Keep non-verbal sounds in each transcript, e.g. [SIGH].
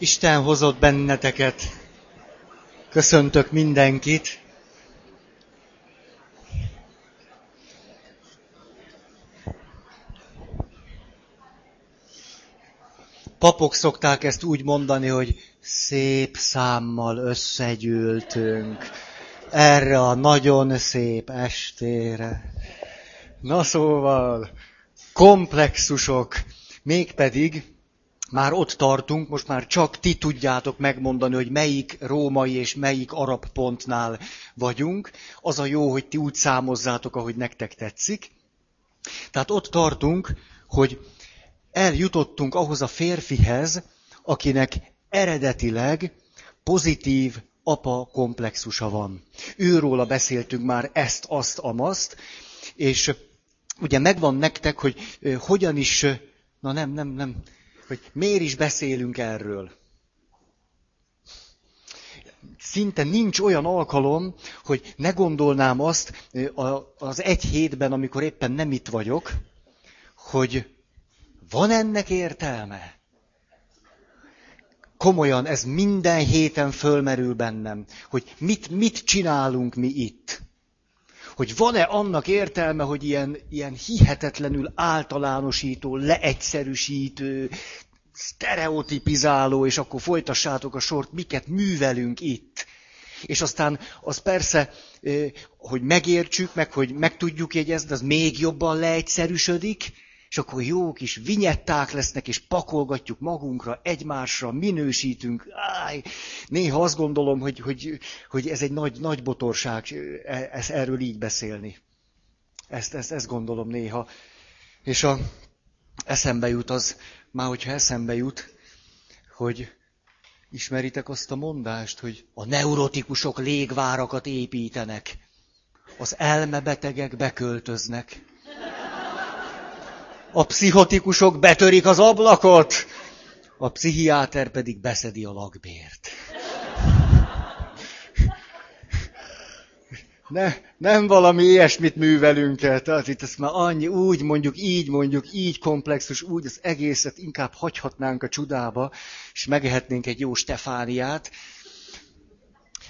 Isten hozott benneteket. Köszöntök mindenkit. Papok szokták ezt úgy mondani, hogy szép számmal összegyűltünk erre a nagyon szép estére. Na szóval, komplexusok, mégpedig már ott tartunk, most már csak ti tudjátok megmondani, hogy melyik római és melyik arab pontnál vagyunk. Az a jó, hogy ti úgy számozzátok, ahogy nektek tetszik. Tehát ott tartunk, hogy eljutottunk ahhoz a férfihez, akinek eredetileg pozitív apa komplexusa van. Őróla beszéltünk már ezt, azt, amaszt, és ugye megvan nektek, hogy hogyan is, na nem, nem, nem, hogy miért is beszélünk erről. Szinte nincs olyan alkalom, hogy ne gondolnám azt az egy hétben, amikor éppen nem itt vagyok, hogy van ennek értelme? Komolyan, ez minden héten fölmerül bennem, hogy mit, mit csinálunk mi itt. Hogy van-e annak értelme, hogy ilyen, ilyen hihetetlenül általánosító, leegyszerűsítő, sztereotipizáló, és akkor folytassátok a sort, miket művelünk itt. És aztán az persze, hogy megértsük, meg hogy meg tudjuk jegyezni, az még jobban leegyszerűsödik, és akkor jó kis vinyetták lesznek, és pakolgatjuk magunkra, egymásra, minősítünk. Áj, néha azt gondolom, hogy, hogy, hogy ez egy nagy, nagy botorság e, ez, erről így beszélni. Ezt, ezt, ezt gondolom néha. És a, eszembe jut az, már hogyha eszembe jut, hogy ismeritek azt a mondást, hogy a neurotikusok légvárakat építenek, az elmebetegek beköltöznek a pszichotikusok betörik az ablakot, a pszichiáter pedig beszedi a lakbért. Ne, nem valami ilyesmit művelünk el, tehát itt ezt már annyi, úgy mondjuk, így mondjuk, így komplexus, úgy az egészet inkább hagyhatnánk a csudába, és megehetnénk egy jó Stefániát.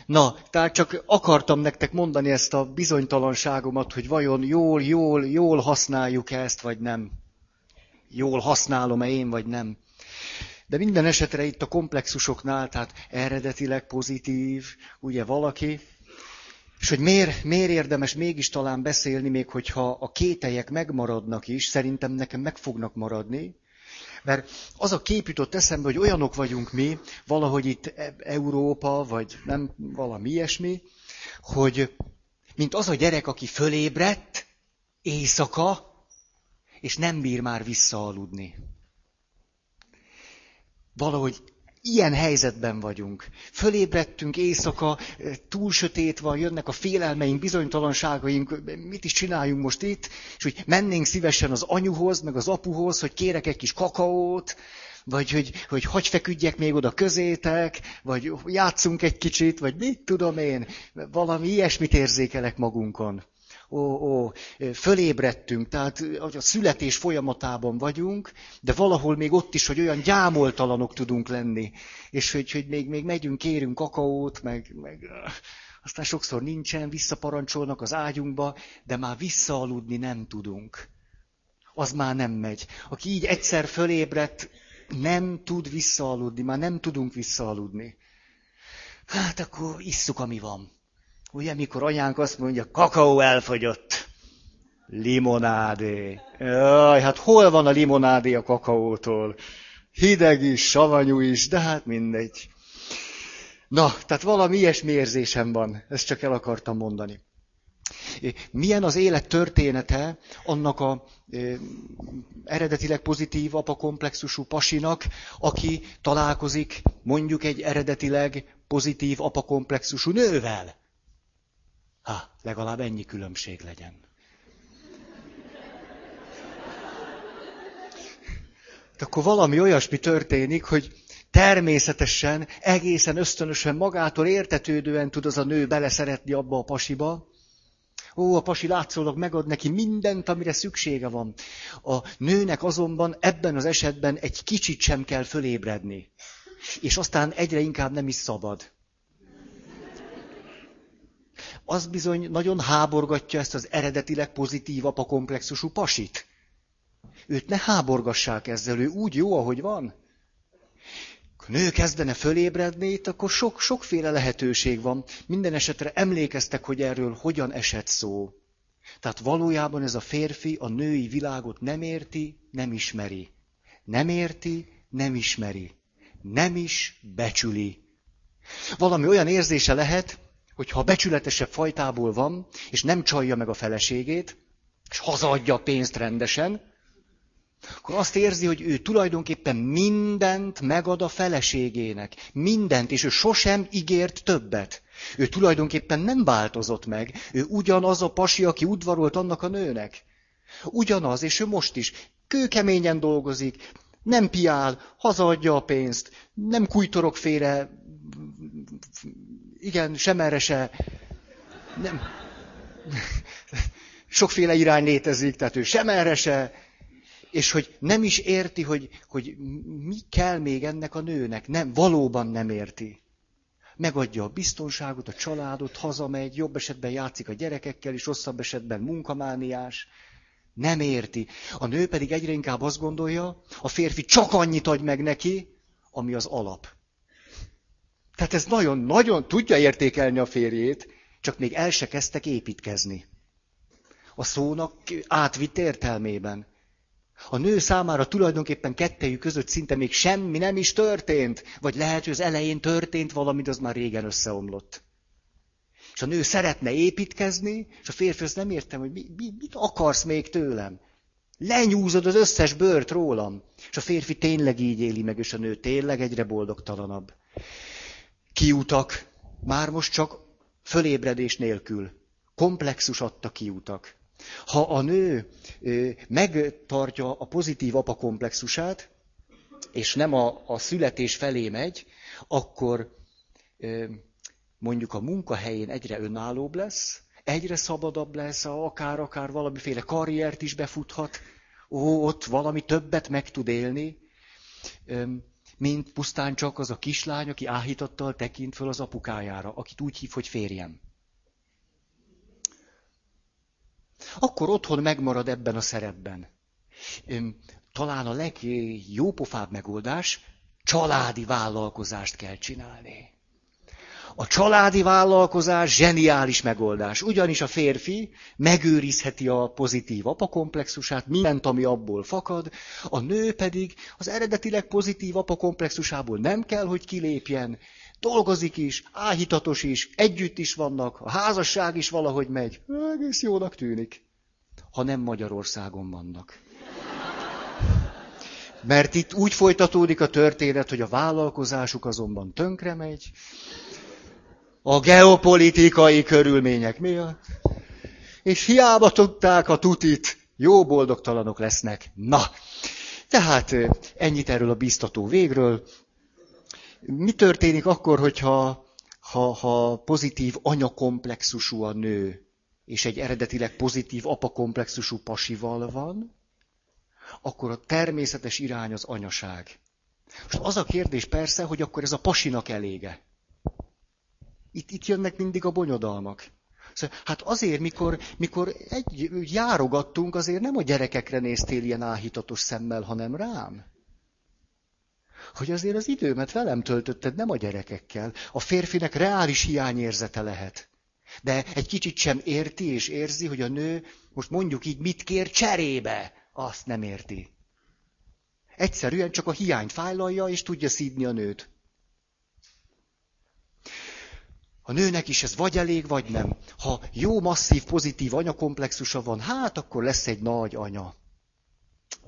Na, tehát csak akartam nektek mondani ezt a bizonytalanságomat, hogy vajon jól, jól, jól használjuk ezt, vagy nem jól használom-e én, vagy nem. De minden esetre itt a komplexusoknál, tehát eredetileg pozitív, ugye valaki, és hogy miért, miért érdemes mégis talán beszélni, még hogyha a kételyek megmaradnak is, szerintem nekem meg fognak maradni, mert az a kép jutott eszembe, hogy olyanok vagyunk mi, valahogy itt e- Európa, vagy nem valami ilyesmi, hogy mint az a gyerek, aki fölébredt éjszaka, és nem bír már visszaaludni. Valahogy ilyen helyzetben vagyunk. Fölébredtünk éjszaka, túl sötét van, jönnek a félelmeink, bizonytalanságaink, mit is csináljunk most itt, és hogy mennénk szívesen az anyuhoz, meg az apuhoz, hogy kérek egy kis kakaót, vagy hogy, hogy hagy feküdjek még oda közétek, vagy játszunk egy kicsit, vagy mit tudom én, valami ilyesmit érzékelek magunkon ó, ó, fölébredtünk, tehát a születés folyamatában vagyunk, de valahol még ott is, hogy olyan gyámoltalanok tudunk lenni, és hogy, hogy még, még megyünk, kérünk kakaót, meg, meg aztán sokszor nincsen, visszaparancsolnak az ágyunkba, de már visszaaludni nem tudunk. Az már nem megy. Aki így egyszer fölébredt, nem tud visszaaludni, már nem tudunk visszaaludni. Hát akkor isszuk, ami van. Ugye, mikor anyánk azt mondja, kakaó elfogyott. Limonádé. Jaj, hát hol van a limonádé a kakaótól? Hideg is, savanyú is, de hát mindegy. Na, tehát valami ilyesmi érzésem van, ezt csak el akartam mondani. Milyen az élet története annak a e, eredetileg pozitív apakomplexusú pasinak, aki találkozik mondjuk egy eredetileg pozitív apakomplexusú nővel? Ha, legalább ennyi különbség legyen. De akkor valami olyasmi történik, hogy természetesen, egészen ösztönösen, magától értetődően tud az a nő beleszeretni abba a pasiba. Ó, a pasi látszólag megad neki mindent, amire szüksége van. A nőnek azonban ebben az esetben egy kicsit sem kell fölébredni. És aztán egyre inkább nem is szabad. Az bizony nagyon háborgatja ezt az eredetileg pozitív apakomplexusú pasit. Őt ne háborgassák ezzel, ő úgy jó, ahogy van. Ha nő kezdene fölébredni, itt akkor sok, sokféle lehetőség van. Minden esetre emlékeztek, hogy erről hogyan esett szó. Tehát valójában ez a férfi a női világot nem érti, nem ismeri. Nem érti, nem ismeri. Nem is becsüli. Valami olyan érzése lehet, hogy ha becsületesebb fajtából van, és nem csalja meg a feleségét, és hazaadja a pénzt rendesen, akkor azt érzi, hogy ő tulajdonképpen mindent megad a feleségének. Mindent, és ő sosem ígért többet. Ő tulajdonképpen nem változott meg. Ő ugyanaz a pasi, aki udvarolt annak a nőnek. Ugyanaz, és ő most is kőkeményen dolgozik, nem piál, hazaadja a pénzt, nem kújtorok félre, igen, sem erre se, nem, sokféle irány létezik, tehát ő sem erre se, és hogy nem is érti, hogy, hogy mi kell még ennek a nőnek. Nem, valóban nem érti. Megadja a biztonságot, a családot, hazamegy, jobb esetben játszik a gyerekekkel, és rosszabb esetben munkamániás. Nem érti. A nő pedig egyre inkább azt gondolja, a férfi csak annyit adj meg neki, ami az alap. Tehát ez nagyon-nagyon tudja értékelni a férjét, csak még el se kezdtek építkezni. A szónak átvitt értelmében. A nő számára tulajdonképpen kettejük között szinte még semmi nem is történt, vagy lehet, hogy az elején történt valami, de az már régen összeomlott. És a nő szeretne építkezni, és a férfi azt nem értem, hogy mi, mi, mit akarsz még tőlem. Lenyúzod az összes bőrt rólam. És a férfi tényleg így éli meg, és a nő tényleg egyre boldogtalanabb. Kiutak, már most csak fölébredés nélkül. Komplexus adta kiutak. Ha a nő megtartja a pozitív apakomplexusát, és nem a, a születés felé megy, akkor mondjuk a munkahelyén egyre önállóbb lesz, egyre szabadabb lesz, akár-akár valamiféle karriert is befuthat, ó, ott valami többet meg tud élni, mint pusztán csak az a kislány, aki áhítattal tekint föl az apukájára, akit úgy hív, hogy férjem. Akkor otthon megmarad ebben a szerepben. Talán a legjópofább megoldás, családi vállalkozást kell csinálni. A családi vállalkozás zseniális megoldás, ugyanis a férfi megőrizheti a pozitív apakomplexusát, mindent, ami abból fakad, a nő pedig az eredetileg pozitív apakomplexusából nem kell, hogy kilépjen, dolgozik is, áhítatos is, együtt is vannak, a házasság is valahogy megy, egész jónak tűnik, ha nem Magyarországon vannak. Mert itt úgy folytatódik a történet, hogy a vállalkozásuk azonban tönkre megy, a geopolitikai körülmények miatt. És hiába tudták a tutit, jó boldogtalanok lesznek. Na, tehát ennyit erről a biztató végről. Mi történik akkor, hogyha ha, ha pozitív anyakomplexusú a nő, és egy eredetileg pozitív apakomplexusú pasival van, akkor a természetes irány az anyaság. Most az a kérdés persze, hogy akkor ez a pasinak elége. Itt, itt jönnek mindig a bonyodalmak. Szóval, hát azért, mikor, mikor egy, járogattunk, azért nem a gyerekekre néztél ilyen áhítatos szemmel, hanem rám. Hogy azért az időmet velem töltötted, nem a gyerekekkel. A férfinek reális hiányérzete lehet. De egy kicsit sem érti és érzi, hogy a nő most mondjuk így mit kér cserébe. Azt nem érti. Egyszerűen csak a hiányt fájlalja, és tudja szídni a nőt. A nőnek is ez vagy elég, vagy nem. Ha jó, masszív, pozitív anyakomplexusa van, hát akkor lesz egy nagy anya.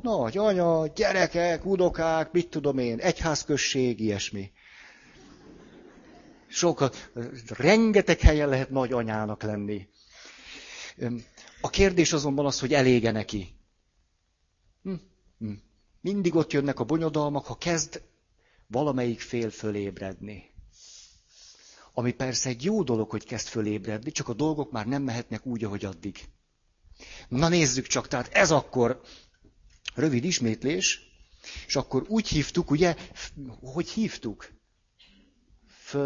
Nagy anya, gyerekek, unokák, mit tudom én, egyházközség, ilyesmi. Sokat, rengeteg helyen lehet nagy anyának lenni. A kérdés azonban az, hogy elége neki. Hm, hm. Mindig ott jönnek a bonyodalmak, ha kezd valamelyik fél fölébredni. Ami persze egy jó dolog, hogy kezd fölébredni, csak a dolgok már nem mehetnek úgy, ahogy addig. Na nézzük csak, tehát ez akkor rövid ismétlés. És akkor úgy hívtuk, ugye, hogy hívtuk? F,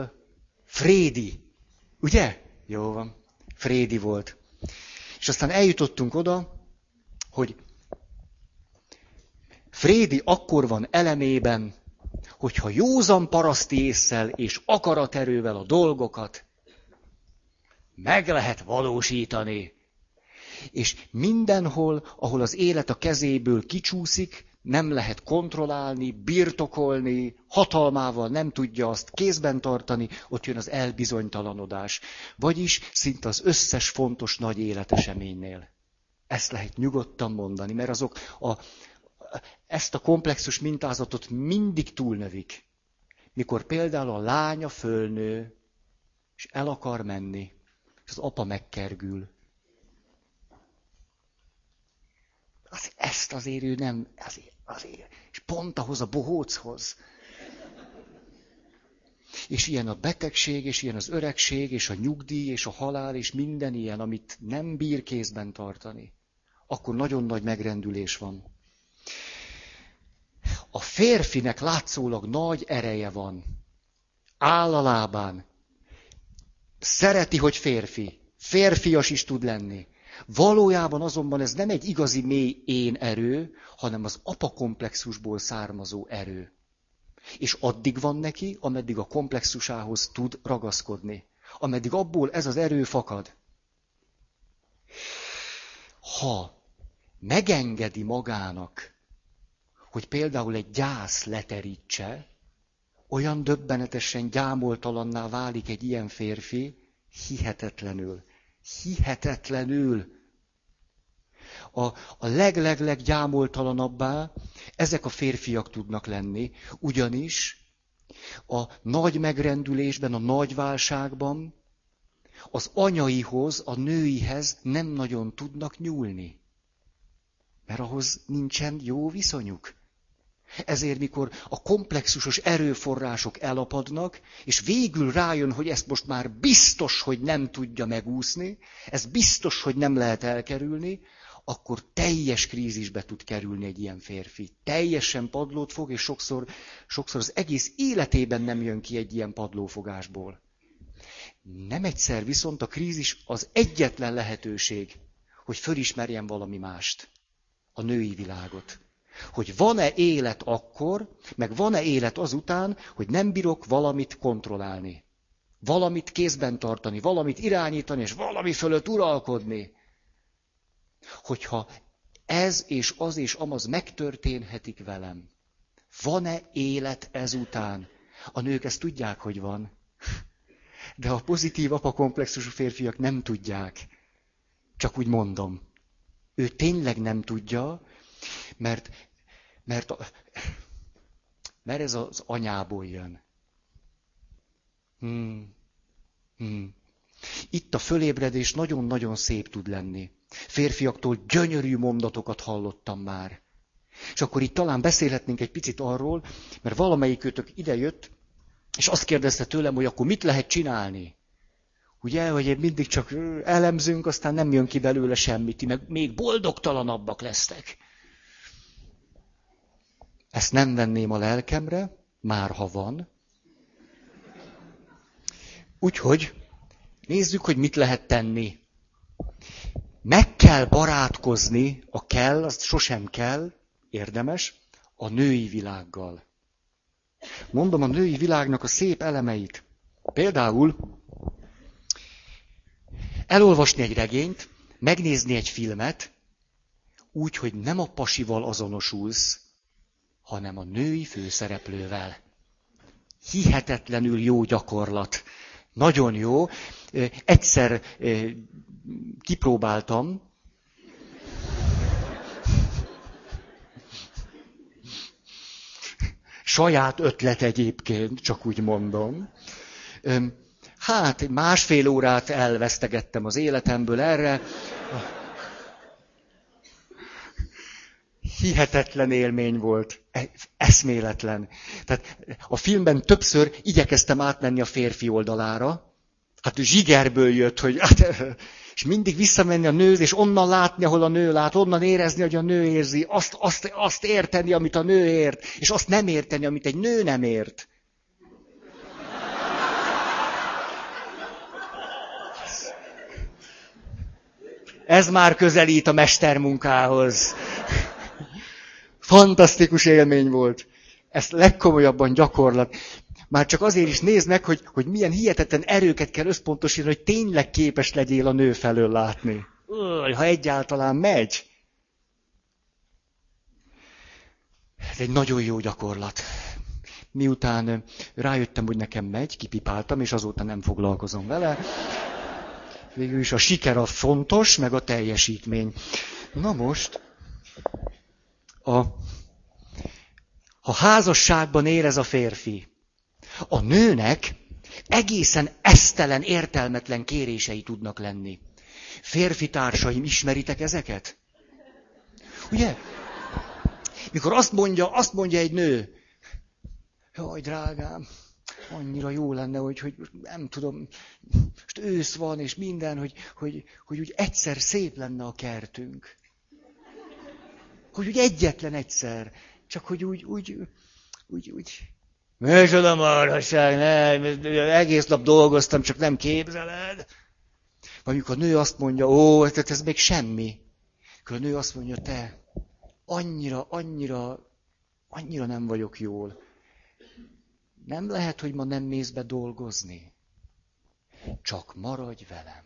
Frédi. Ugye? Jó van. Frédi volt. És aztán eljutottunk oda, hogy Frédi akkor van elemében, hogyha józan paraszti észsel és akaraterővel a dolgokat meg lehet valósítani. És mindenhol, ahol az élet a kezéből kicsúszik, nem lehet kontrollálni, birtokolni, hatalmával nem tudja azt kézben tartani, ott jön az elbizonytalanodás. Vagyis szinte az összes fontos nagy életeseménynél. Ezt lehet nyugodtan mondani, mert azok a, ezt a komplexus mintázatot mindig túlnövik. Mikor például a lánya fölnő, és el akar menni, és az apa megkergül. Az, ezt azért ő nem, azért, azért, és pont ahhoz a bohóchoz. És ilyen a betegség, és ilyen az öregség, és a nyugdíj, és a halál, és minden ilyen, amit nem bír kézben tartani. Akkor nagyon nagy megrendülés van. A férfinek látszólag nagy ereje van. Áll a lábán. Szereti, hogy férfi. Férfias is tud lenni. Valójában azonban ez nem egy igazi mély én erő, hanem az apakomplexusból származó erő. És addig van neki, ameddig a komplexusához tud ragaszkodni. Ameddig abból ez az erő fakad. Ha megengedi magának, hogy például egy gyász leterítse, olyan döbbenetesen gyámoltalanná válik egy ilyen férfi, hihetetlenül. Hihetetlenül. A, a leg-leg-leg gyámoltalanabbá ezek a férfiak tudnak lenni, ugyanis a nagy megrendülésben, a nagy válságban az anyaihoz, a nőihez nem nagyon tudnak nyúlni. Mert ahhoz nincsen jó viszonyuk. Ezért, mikor a komplexusos erőforrások elapadnak, és végül rájön, hogy ezt most már biztos, hogy nem tudja megúszni, ez biztos, hogy nem lehet elkerülni, akkor teljes krízisbe tud kerülni egy ilyen férfi. Teljesen padlót fog, és sokszor, sokszor az egész életében nem jön ki egy ilyen padlófogásból. Nem egyszer viszont a krízis az egyetlen lehetőség, hogy fölismerjen valami mást, a női világot. Hogy van-e élet akkor, meg van-e élet azután, hogy nem bírok valamit kontrollálni. Valamit kézben tartani, valamit irányítani, és valami fölött uralkodni. Hogyha ez és az és amaz megtörténhetik velem, van-e élet ezután? A nők ezt tudják, hogy van. De a pozitív apakomplexusú férfiak nem tudják. Csak úgy mondom. Ő tényleg nem tudja, mert, mert, a, mert ez az anyából jön. Hmm. Hmm. Itt a fölébredés nagyon-nagyon szép tud lenni. Férfiaktól gyönyörű mondatokat hallottam már. És akkor itt talán beszélhetnénk egy picit arról, mert valamelyik őtök idejött, és azt kérdezte tőlem, hogy akkor mit lehet csinálni. Ugye, hogy mindig csak elemzünk, aztán nem jön ki belőle semmit, meg még boldogtalanabbak lesztek. Ezt nem venném a lelkemre, már ha van. Úgyhogy nézzük, hogy mit lehet tenni. Meg kell barátkozni, a kell, azt sosem kell, érdemes, a női világgal. Mondom a női világnak a szép elemeit. Például elolvasni egy regényt, megnézni egy filmet, úgy, hogy nem a pasival azonosulsz, hanem a női főszereplővel. Hihetetlenül jó gyakorlat. Nagyon jó. Egyszer kipróbáltam. Saját ötlet egyébként, csak úgy mondom. Hát másfél órát elvesztegettem az életemből erre. hihetetlen élmény volt. Eszméletlen. Tehát a filmben többször igyekeztem átmenni a férfi oldalára. Hát zsigerből jött, hogy hát, És mindig visszamenni a nőz, és onnan látni, ahol a nő lát, onnan érezni, hogy a nő érzi, azt, azt, azt érteni, amit a nő ért, és azt nem érteni, amit egy nő nem ért. Ez már közelít a mestermunkához. Fantasztikus élmény volt. Ezt legkomolyabban gyakorlat. Már csak azért is nézd meg, hogy, hogy milyen hihetetlen erőket kell összpontosítani, hogy tényleg képes legyél a nő felől látni. Ha egyáltalán megy. Ez egy nagyon jó gyakorlat. Miután rájöttem, hogy nekem megy, kipipáltam, és azóta nem foglalkozom vele. Végül is a siker a fontos, meg a teljesítmény. Na most, a, ha házasságban érez a férfi, a nőnek egészen esztelen, értelmetlen kérései tudnak lenni. Férfi társaim, ismeritek ezeket? Ugye? Mikor azt mondja, azt mondja egy nő, jaj, drágám, annyira jó lenne, hogy, hogy nem tudom, most ősz van, és minden, hogy, hogy, hogy úgy egyszer szép lenne a kertünk. Hogy úgy egyetlen egyszer, csak hogy úgy, úgy, úgy, úgy Micsoda marhaság, nem, egész nap dolgoztam, csak nem képzeled. Vagy amikor a nő azt mondja, ó, ez, ez még semmi. Akkor a nő azt mondja, te, annyira, annyira, annyira nem vagyok jól. Nem lehet, hogy ma nem mész be dolgozni. Csak maradj velem.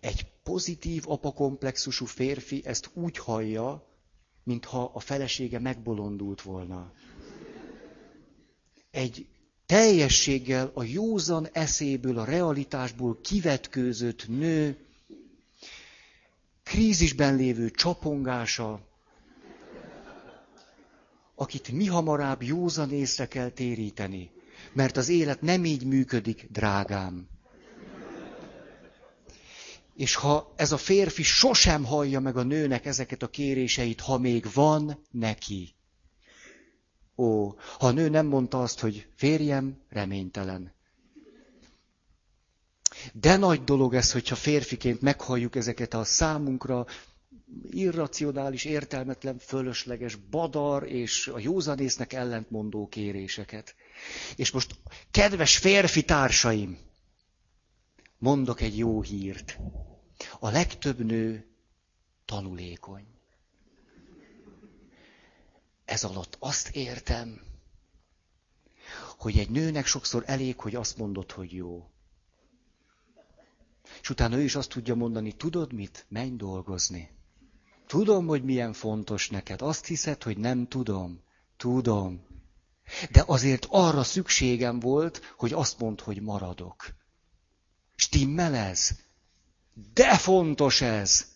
Egy pozitív apakomplexusú férfi ezt úgy hallja, mintha a felesége megbolondult volna. Egy teljességgel a józan eszéből, a realitásból kivetkőzött nő, krízisben lévő csapongása, akit mi hamarabb józan észre kell téríteni, mert az élet nem így működik, drágám. És ha ez a férfi sosem hallja meg a nőnek ezeket a kéréseit, ha még van neki. Ó, ha a nő nem mondta azt, hogy férjem, reménytelen. De nagy dolog ez, hogyha férfiként meghalljuk ezeket a számunkra irracionális, értelmetlen, fölösleges, badar és a józanésznek ellentmondó kéréseket. És most, kedves férfi társaim, mondok egy jó hírt. A legtöbb nő tanulékony. Ez alatt azt értem, hogy egy nőnek sokszor elég, hogy azt mondod, hogy jó. És utána ő is azt tudja mondani, tudod mit? Menj dolgozni. Tudom, hogy milyen fontos neked. Azt hiszed, hogy nem tudom. Tudom. De azért arra szükségem volt, hogy azt mondd, hogy maradok. Stimmel ez? De fontos ez!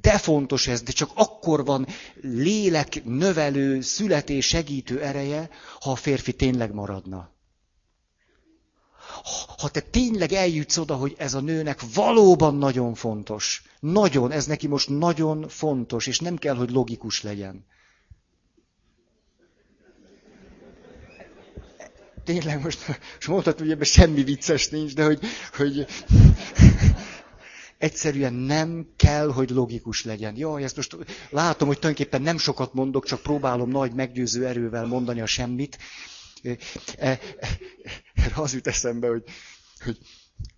De fontos ez, de csak akkor van lélek növelő, születés segítő ereje, ha a férfi tényleg maradna. Ha te tényleg eljutsz oda, hogy ez a nőnek valóban nagyon fontos, nagyon, ez neki most nagyon fontos, és nem kell, hogy logikus legyen. Tényleg most, most mondhatod, hogy ebben semmi vicces nincs, de hogy, hogy egyszerűen nem kell, hogy logikus legyen. Jaj, ezt most látom, hogy tulajdonképpen nem sokat mondok, csak próbálom nagy meggyőző erővel mondani a semmit. E, e, erre az jut eszembe, hogy, hogy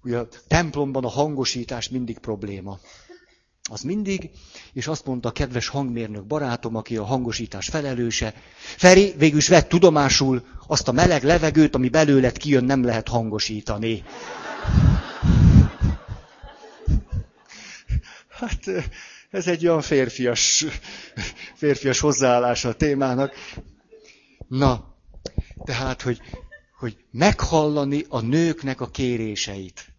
ugye a templomban a hangosítás mindig probléma az mindig, és azt mondta a kedves hangmérnök barátom, aki a hangosítás felelőse, Feri, végül is vett tudomásul azt a meleg levegőt, ami belőled kijön, nem lehet hangosítani. [LAUGHS] Hát ez egy olyan férfias, férfias hozzáállása a témának. Na, tehát, hogy, hogy meghallani a nőknek a kéréseit.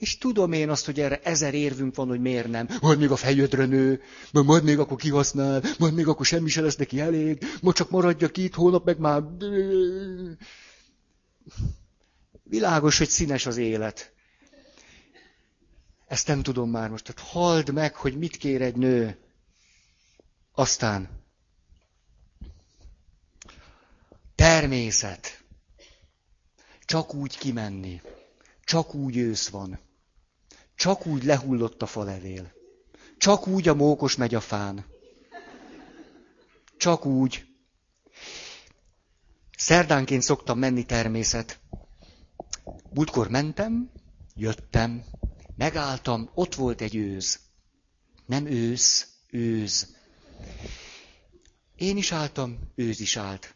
És tudom én azt, hogy erre ezer érvünk van, hogy miért nem. Majd még a fejödre nő, majd még akkor kihasznál, majd még akkor semmi se lesz neki elég, majd csak maradja ki itt, holnap meg már... Világos, hogy színes az élet. Ezt nem tudom már most. Tehát halld meg, hogy mit kér egy nő. Aztán természet. Csak úgy kimenni. Csak úgy ősz van. Csak úgy lehullott a falevél. Csak úgy a mókos megy a fán. Csak úgy. Szerdánként szoktam menni természet. Múltkor mentem, jöttem, megálltam, ott volt egy őz. Nem ősz, őz. Én is álltam, őz is állt.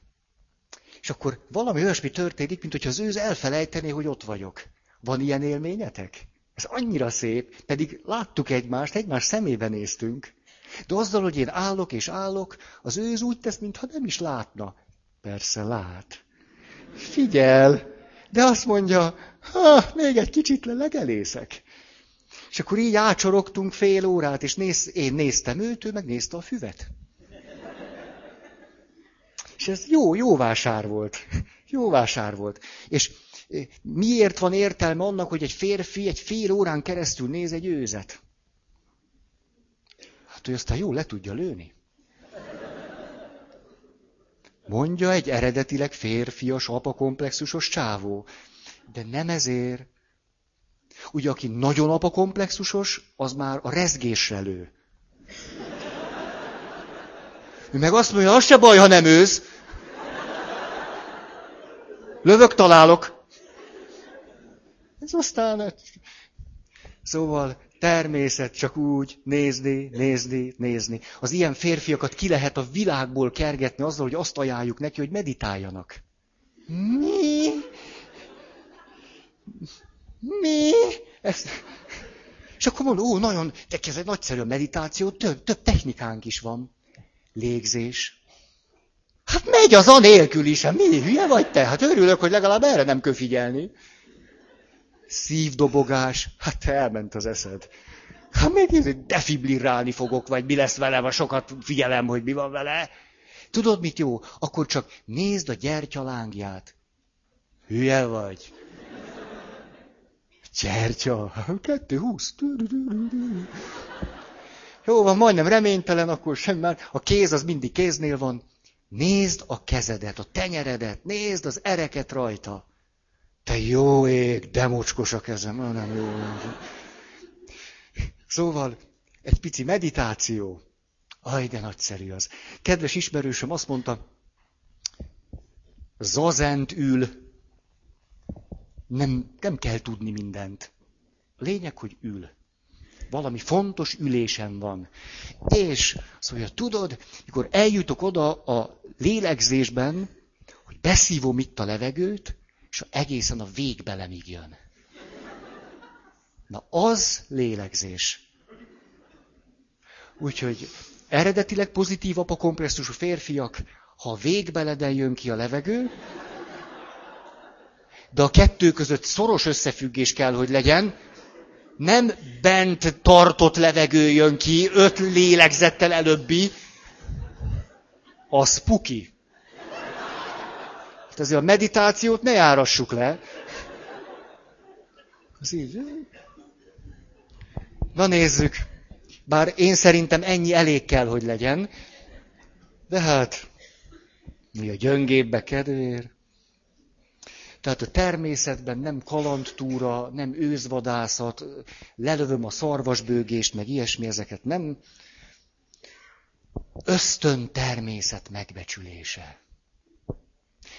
És akkor valami olyasmi történik, mint hogyha az őz elfelejtené, hogy ott vagyok. Van ilyen élményetek? Ez annyira szép, pedig láttuk egymást, egymás szemébe néztünk. De azzal, hogy én állok és állok, az őz úgy tesz, mintha nem is látna. Persze lát. Figyel, de azt mondja, ha, még egy kicsit lelegelészek. És akkor így ácsorogtunk fél órát, és néz, én néztem őt, ő meg nézte a füvet. És ez jó, jó vásár volt. Jó vásár volt. És miért van értelme annak, hogy egy férfi egy fél órán keresztül néz egy őzet? Hát, hogy aztán jó le tudja lőni. Mondja egy eredetileg férfias, apakomplexusos csávó. De nem ezért. Ugye, aki nagyon apakomplexusos, az már a rezgésre lő. Ő meg azt mondja, az se baj, ha nem ősz. Lövök, találok. Ez aztán... Szóval természet csak úgy nézni, nézni, nézni. Az ilyen férfiakat ki lehet a világból kergetni azzal, hogy azt ajánljuk neki, hogy meditáljanak. Mi? Mi? Ezt... És akkor mondom, ó, nagyon, de ez egy nagyszerű a meditáció, több, több technikánk is van. Légzés. Hát megy az anélkül is, hát mi hülye vagy te? Hát örülök, hogy legalább erre nem kell figyelni. Szívdobogás, hát elment az eszed. Hát még defibrillálni fogok, vagy mi lesz vele, vagy sokat figyelem, hogy mi van vele. Tudod, mit jó? Akkor csak nézd a gyertya lángját. Hülye vagy. Gyertya. Kettő, húsz. Jó van, majdnem reménytelen, akkor semmi A kéz az mindig kéznél van. Nézd a kezedet, a tenyeredet, nézd az ereket rajta. Te jó ég, de mocskos a kezem, ah, nem jó. Szóval egy pici meditáció. Aj, de nagyszerű az. Kedves ismerősöm azt mondta, zazent ül, nem, nem kell tudni mindent. Lényeg, hogy ül. Valami fontos ülésen van. És mondja, tudod, mikor eljutok oda a lélegzésben, hogy beszívom itt a levegőt, és egészen a végbelemig jön. Na, az lélegzés. Úgyhogy eredetileg pozitív apakompresszusú férfiak, ha a végbeleden jön ki a levegő, de a kettő között szoros összefüggés kell, hogy legyen, nem bent tartott levegő jön ki, öt lélegzettel előbbi, az puki. Hát azért a meditációt ne járassuk le. Az így. Na nézzük. Bár én szerintem ennyi elég kell, hogy legyen. De hát, mi a gyöngébbe kedvér. Tehát a természetben nem kalandtúra, nem őzvadászat, lelövöm a szarvasbőgést, meg ilyesmi, ezeket nem. Ösztön természet megbecsülése.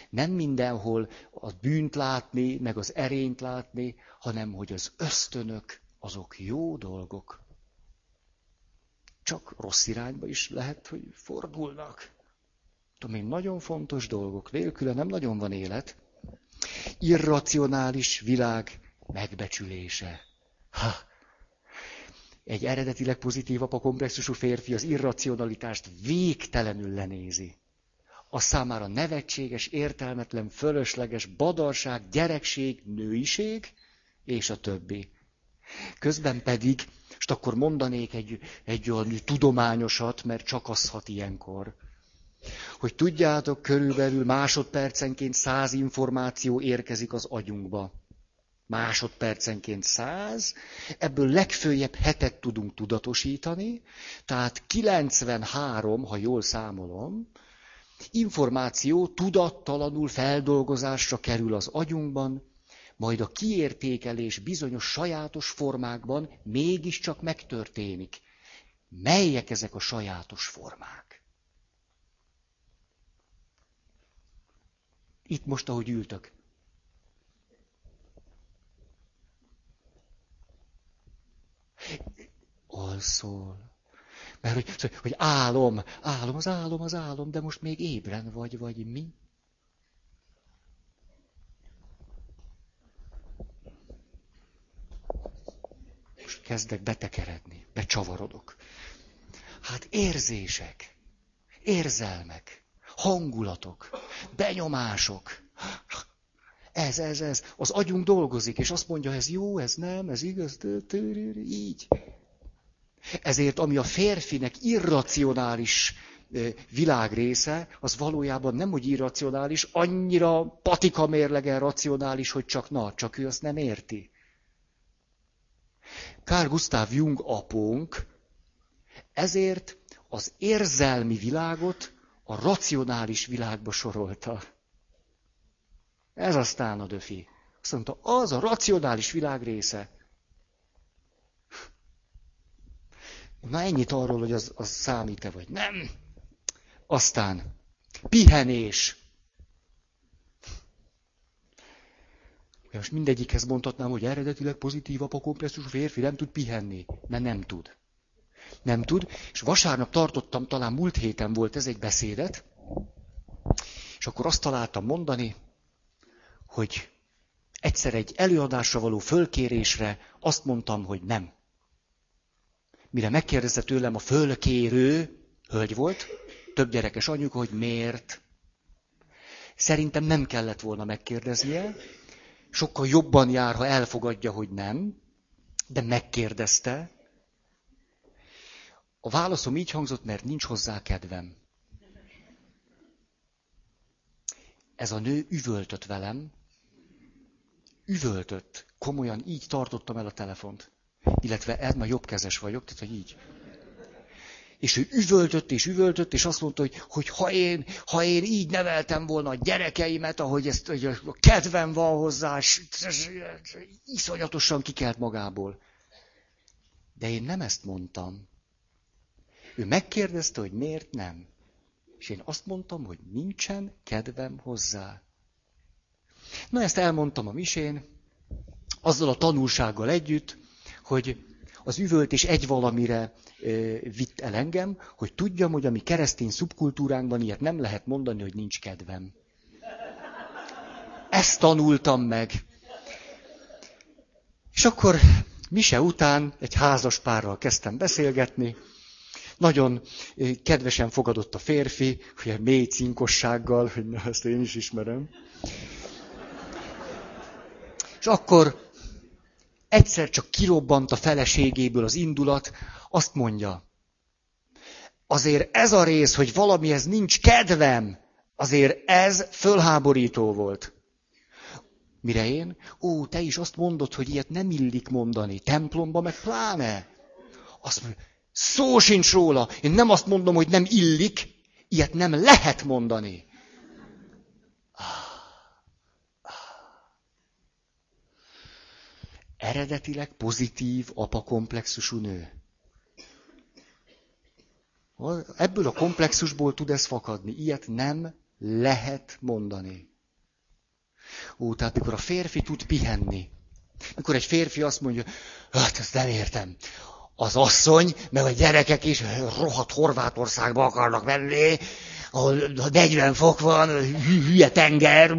Nem mindenhol a bűnt látni, meg az erényt látni, hanem hogy az ösztönök azok jó dolgok. Csak rossz irányba is lehet, hogy fordulnak. Tudom én, nagyon fontos dolgok. Nélküle nem nagyon van élet. Irracionális világ megbecsülése. Ha, egy eredetileg pozitív apakomplexusú férfi az irracionalitást végtelenül lenézi. A számára nevetséges, értelmetlen, fölösleges badarság, gyerekség, nőiség, és a többi. Közben pedig, és akkor mondanék egy, egy olyan tudományosat, mert csak az hat ilyenkor, hogy tudjátok, körülbelül másodpercenként száz információ érkezik az agyunkba. Másodpercenként száz, ebből legfőjebb hetet tudunk tudatosítani, tehát 93, ha jól számolom, információ tudattalanul feldolgozásra kerül az agyunkban, majd a kiértékelés bizonyos sajátos formákban mégiscsak megtörténik. Melyek ezek a sajátos formák? Itt most, ahogy ültök. Alszol. Mert hogy, szóval, hogy álom, álom, az álom, az álom, de most még ébren vagy, vagy mi? Most kezdek betekeredni, becsavarodok. Hát érzések, érzelmek, hangulatok, benyomások. Ez, ez, ez. Az agyunk dolgozik, és azt mondja, ez jó, ez nem, ez igaz, így. Ezért ami a férfinek irracionális világ része, az valójában nem úgy irracionális, annyira patika mérlegen racionális, hogy csak na, csak ő azt nem érti. Carl Gustav Jung apónk ezért az érzelmi világot a racionális világba sorolta. Ez aztán a döfi. Azt mondta, az a racionális világ része. Na ennyit arról, hogy az, az számít-e vagy nem. Aztán pihenés. Most mindegyikhez mondhatnám, hogy eredetileg pozitív apakomplexus férfi nem tud pihenni. Mert nem tud. Nem tud. És vasárnap tartottam, talán múlt héten volt ez egy beszédet, és akkor azt találtam mondani, hogy egyszer egy előadásra való fölkérésre azt mondtam, hogy nem. Mire megkérdezte tőlem a fölkérő, hölgy volt, több gyerekes anyuka, hogy miért. Szerintem nem kellett volna megkérdeznie, sokkal jobban jár, ha elfogadja, hogy nem, de megkérdezte. A válaszom így hangzott, mert nincs hozzá kedvem. Ez a nő üvöltött velem, üvöltött, komolyan így tartottam el a telefont. Illetve ez már jobbkezes vagyok, tehát hogy így. És ő üvöltött és üvöltött, és azt mondta, hogy, hogy ha, én, ha én így neveltem volna a gyerekeimet, ahogy ezt hogy a kedvem van hozzá, és, és iszonyatosan kikelt magából. De én nem ezt mondtam. Ő megkérdezte, hogy miért nem. És én azt mondtam, hogy nincsen kedvem hozzá. Na ezt elmondtam a misén, azzal a tanulsággal együtt, hogy az üvöltés egy valamire vitt el engem, hogy tudjam, hogy a mi keresztény szubkultúránkban ilyet nem lehet mondani, hogy nincs kedvem. Ezt tanultam meg. És akkor mise után egy házas párral kezdtem beszélgetni. Nagyon kedvesen fogadott a férfi, hogy mély cinkossággal, hogy na, ezt én is ismerem. És akkor egyszer csak kirobbant a feleségéből az indulat, azt mondja, azért ez a rész, hogy valamihez nincs kedvem, azért ez fölháborító volt. Mire én? Ó, te is azt mondod, hogy ilyet nem illik mondani. Templomba meg pláne. Azt mondja, szó sincs róla. Én nem azt mondom, hogy nem illik, ilyet nem lehet mondani. Eredetileg pozitív apakomplexusú nő. Ebből a komplexusból tud ez fakadni. Ilyet nem lehet mondani. Ó, tehát mikor a férfi tud pihenni, mikor egy férfi azt mondja, hát ezt nem értem, az asszony, meg a gyerekek is rohadt Horvátországba akarnak menni, ahol 40 fok van, hülye tenger,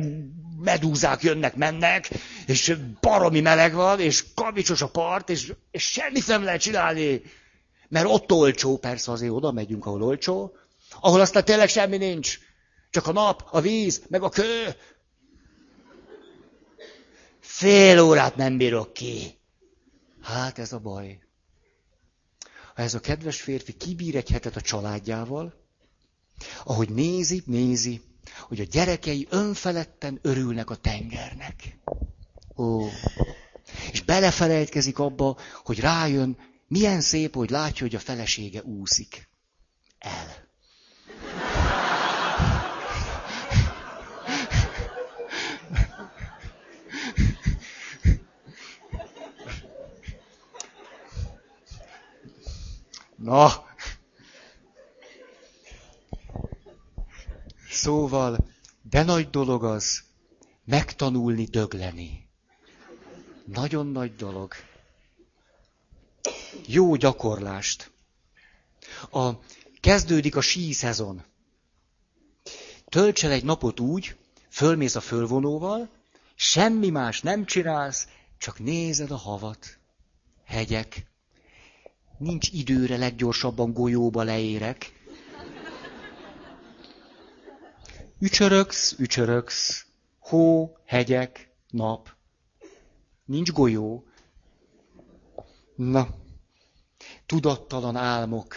medúzák jönnek, mennek, és baromi meleg van, és kavicsos a part, és, és semmit nem lehet csinálni. Mert ott olcsó, persze azért oda megyünk, ahol olcsó, ahol aztán tényleg semmi nincs. Csak a nap, a víz, meg a kő. Fél órát nem bírok ki. Hát ez a baj. Ha ez a kedves férfi kibír egy hetet a családjával, ahogy nézi, nézi, hogy a gyerekei önfeledten örülnek a tengernek. Ó. És belefelejtkezik abba, hogy rájön, milyen szép, hogy látja, hogy a felesége úszik. El. Na! Szóval, de nagy dolog az megtanulni dögleni. Nagyon nagy dolog. Jó gyakorlást. A, kezdődik a sí szezon. Tölts el egy napot úgy, fölmész a fölvonóval, semmi más nem csinálsz, csak nézed a havat, hegyek. Nincs időre leggyorsabban golyóba leérek. Ücsöröksz, ücsöröksz, hó, hegyek, nap. Nincs golyó. Na, tudattalan álmok,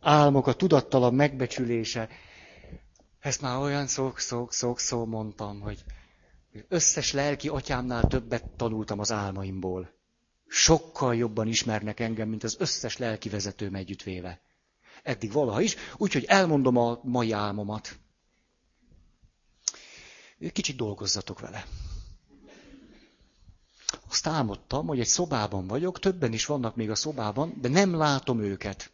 álmok a tudattalan megbecsülése. Ezt már olyan szok-szok-szok-szó mondtam, hogy összes lelki atyámnál többet tanultam az álmaimból. Sokkal jobban ismernek engem, mint az összes lelki vezetőm együttvéve. Eddig valaha is, úgyhogy elmondom a mai álmomat. Kicsit dolgozzatok vele. Azt álmodtam, hogy egy szobában vagyok, többen is vannak még a szobában, de nem látom őket.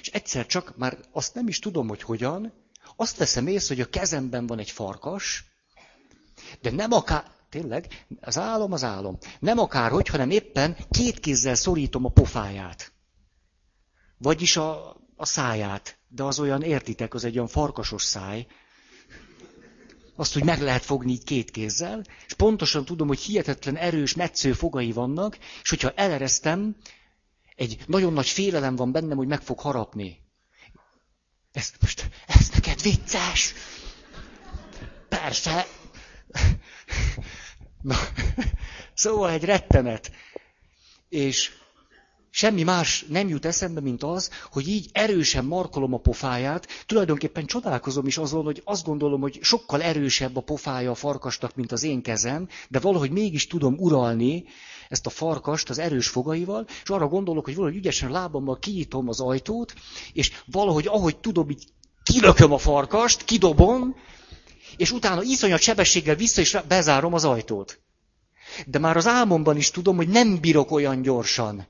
És egyszer csak, már azt nem is tudom, hogy hogyan, azt veszem észre, hogy a kezemben van egy farkas, de nem akár, tényleg, az álom az álom, nem akárhogy, hanem éppen két kézzel szorítom a pofáját. Vagyis a, a száját, de az olyan, értitek, az egy olyan farkasos száj, azt, hogy meg lehet fogni így két kézzel, és pontosan tudom, hogy hihetetlen erős, metsző fogai vannak, és hogyha eleresztem, egy nagyon nagy félelem van bennem, hogy meg fog harapni. Ez most, ez neked vicces? Persze. [LAUGHS] Na, [LAUGHS] szóval egy rettenet. És semmi más nem jut eszembe, mint az, hogy így erősen markolom a pofáját. Tulajdonképpen csodálkozom is azon, hogy azt gondolom, hogy sokkal erősebb a pofája a farkasnak, mint az én kezem, de valahogy mégis tudom uralni ezt a farkast az erős fogaival, és arra gondolok, hogy valahogy ügyesen lábammal kinyitom az ajtót, és valahogy ahogy tudom, így kilököm a farkast, kidobom, és utána iszonyat sebességgel vissza is bezárom az ajtót. De már az álmomban is tudom, hogy nem bírok olyan gyorsan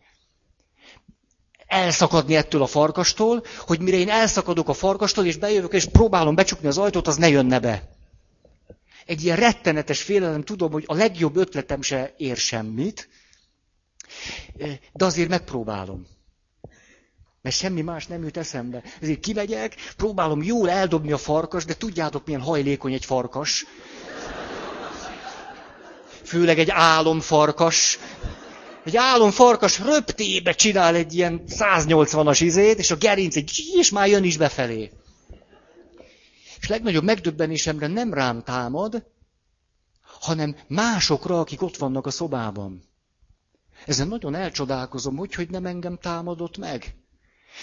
elszakadni ettől a farkastól, hogy mire én elszakadok a farkastól, és bejövök, és próbálom becsukni az ajtót, az ne jönne be. Egy ilyen rettenetes félelem, tudom, hogy a legjobb ötletem se ér semmit, de azért megpróbálom. Mert semmi más nem jut eszembe. Ezért kimegyek, próbálom jól eldobni a farkas, de tudjátok, milyen hajlékony egy farkas. Főleg egy álomfarkas. Egy álomfarkas röptébe csinál egy ilyen 180-as izét, és a gerinc egy és már jön is befelé. És legnagyobb megdöbbenésemre nem rám támad, hanem másokra, akik ott vannak a szobában. Ezen nagyon elcsodálkozom, hogy, hogy nem engem támadott meg.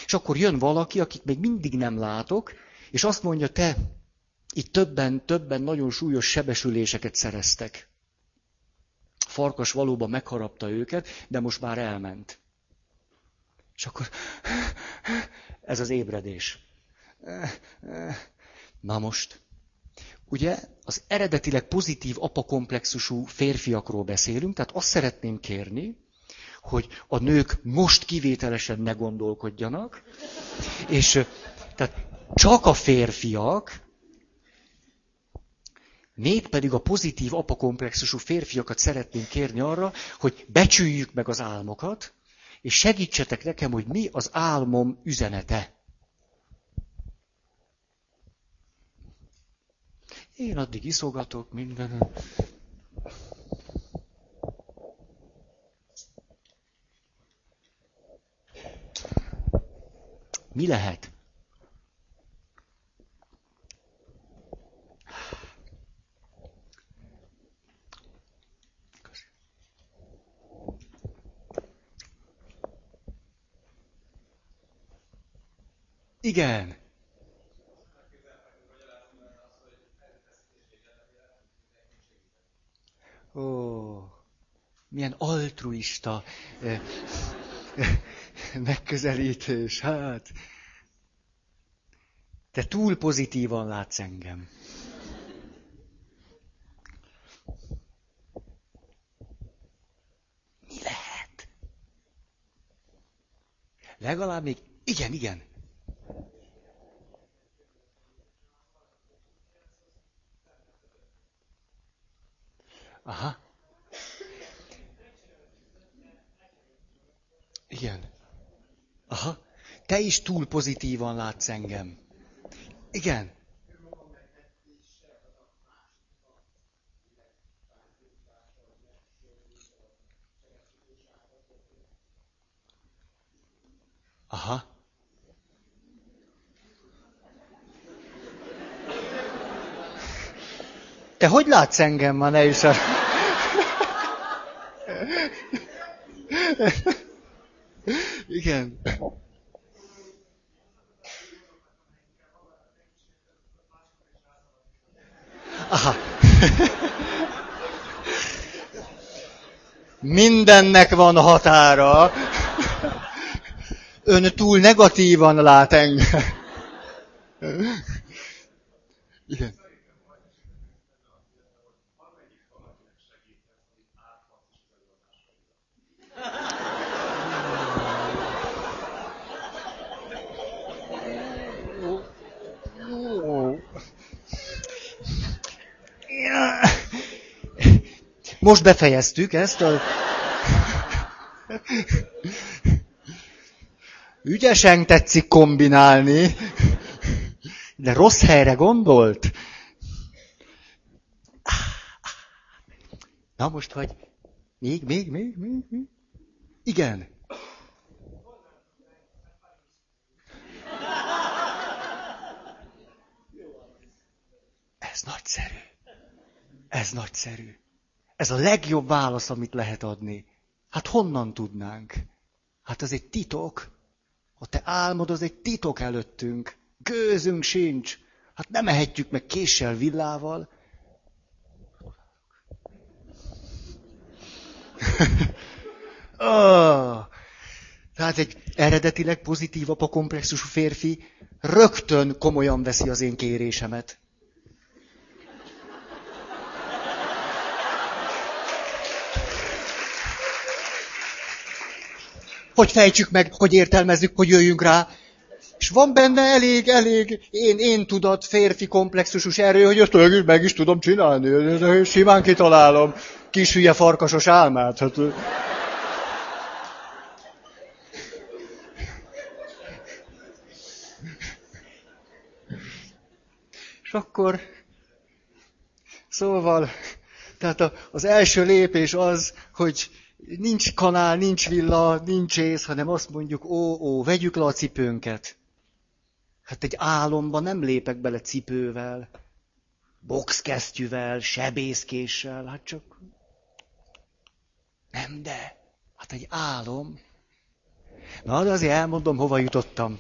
És akkor jön valaki, akit még mindig nem látok, és azt mondja, te, itt többen, többen nagyon súlyos sebesüléseket szereztek. A farkas valóban megharapta őket, de most már elment. És akkor [LAUGHS] ez az ébredés. Na most, ugye az eredetileg pozitív apakomplexusú férfiakról beszélünk, tehát azt szeretném kérni, hogy a nők most kivételesen ne gondolkodjanak, és tehát csak a férfiak, pedig a pozitív apakomplexusú férfiakat szeretném kérni arra, hogy becsüljük meg az álmokat, és segítsetek nekem, hogy mi az álmom üzenete. Én addig iszogatok minden. Mi lehet? Igen. Ó, milyen altruista eh, [LAUGHS] megközelítés. Hát, te túl pozitívan látsz engem. Mi lehet? Legalább még Igen, igen. Aha. Igen. Aha. Te is túl pozitívan látsz engem. Igen. Aha. Te hogy látsz engem ma, ne is a... Igen. Aha. Mindennek van határa. Ön túl negatívan lát engem. Igen. Most befejeztük ezt a... Ügyesen tetszik kombinálni, de rossz helyre gondolt. Na most vagy. Még, még, még, még, még. Igen. Ez nagyszerű. Ez nagyszerű. Ez a legjobb válasz, amit lehet adni. Hát honnan tudnánk? Hát ez egy titok. Ha te álmod, az egy titok előttünk. Gőzünk sincs. Hát nem ehetjük meg késsel, villával. [LAUGHS] oh. Tehát egy eredetileg pozitív apakomplexusú férfi rögtön komolyan veszi az én kérésemet. Hogy fejtsük meg, hogy értelmezzük, hogy jöjjünk rá. És van benne elég, elég én, én tudat, férfi komplexusus erő, hogy ezt meg, is tudom csinálni. Simán kitalálom. Kis hülye farkasos álmát. Hát... És akkor, szóval, tehát az első lépés az, hogy nincs kanál, nincs villa, nincs ész, hanem azt mondjuk, ó, ó, vegyük le a cipőnket. Hát egy álomban nem lépek bele cipővel, boxkesztyűvel, sebészkéssel, hát csak... Nem, de, hát egy álom. Na, de azért elmondom, hova jutottam.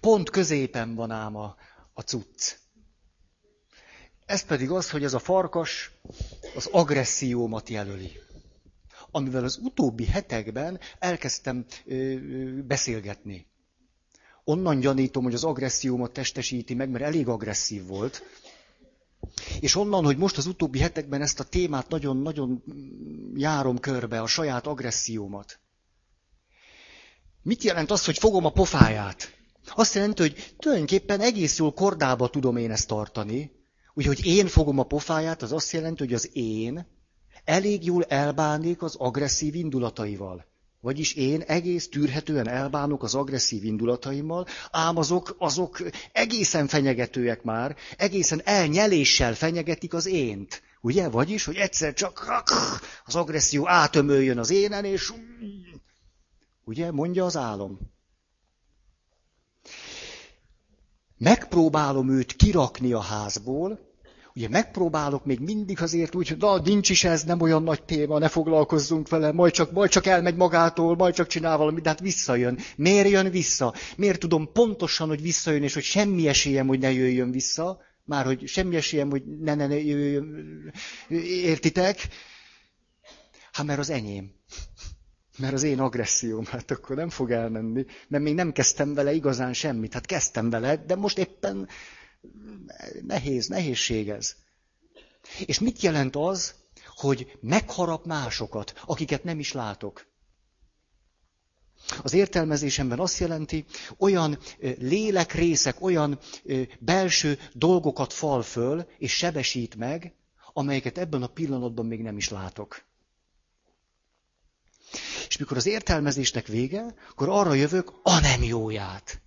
Pont középen van ám a, a cucc. Ez pedig az, hogy ez a farkas az agressziómat jelöli. Amivel az utóbbi hetekben elkezdtem ö, ö, beszélgetni. Onnan gyanítom, hogy az agressziómat testesíti meg, mert elég agresszív volt. És onnan, hogy most az utóbbi hetekben ezt a témát nagyon-nagyon járom körbe, a saját agressziómat. Mit jelent az, hogy fogom a pofáját? Azt jelenti, hogy tulajdonképpen egész jól kordába tudom én ezt tartani, Úgyhogy én fogom a pofáját, az azt jelenti, hogy az én elég jól elbánik az agresszív indulataival. Vagyis én egész tűrhetően elbánok az agresszív indulataimmal, ám azok, azok egészen fenyegetőek már, egészen elnyeléssel fenyegetik az ént. Ugye? Vagyis, hogy egyszer csak az agresszió átömöljön az énen, és ugye, mondja az álom. Megpróbálom őt kirakni a házból, ugye megpróbálok még mindig azért úgy, hogy na, nincs is ez, nem olyan nagy téma, ne foglalkozzunk vele, majd csak, majd csak elmegy magától, majd csak csinál valamit, de hát visszajön. Miért jön vissza? Miért tudom pontosan, hogy visszajön, és hogy semmi esélyem, hogy ne jöjjön vissza? Már, hogy semmi esélyem, hogy ne, ne, ne jöjjön. Értitek? Hát mert az enyém. Mert az én agresszióm, hát akkor nem fog elmenni, mert még nem kezdtem vele igazán semmit. Hát kezdtem vele, de most éppen nehéz, nehézség ez. És mit jelent az, hogy megharap másokat, akiket nem is látok? Az értelmezésemben azt jelenti, olyan lélekrészek, olyan belső dolgokat fal föl, és sebesít meg, amelyeket ebben a pillanatban még nem is látok. És mikor az értelmezésnek vége, akkor arra jövök a nem jóját.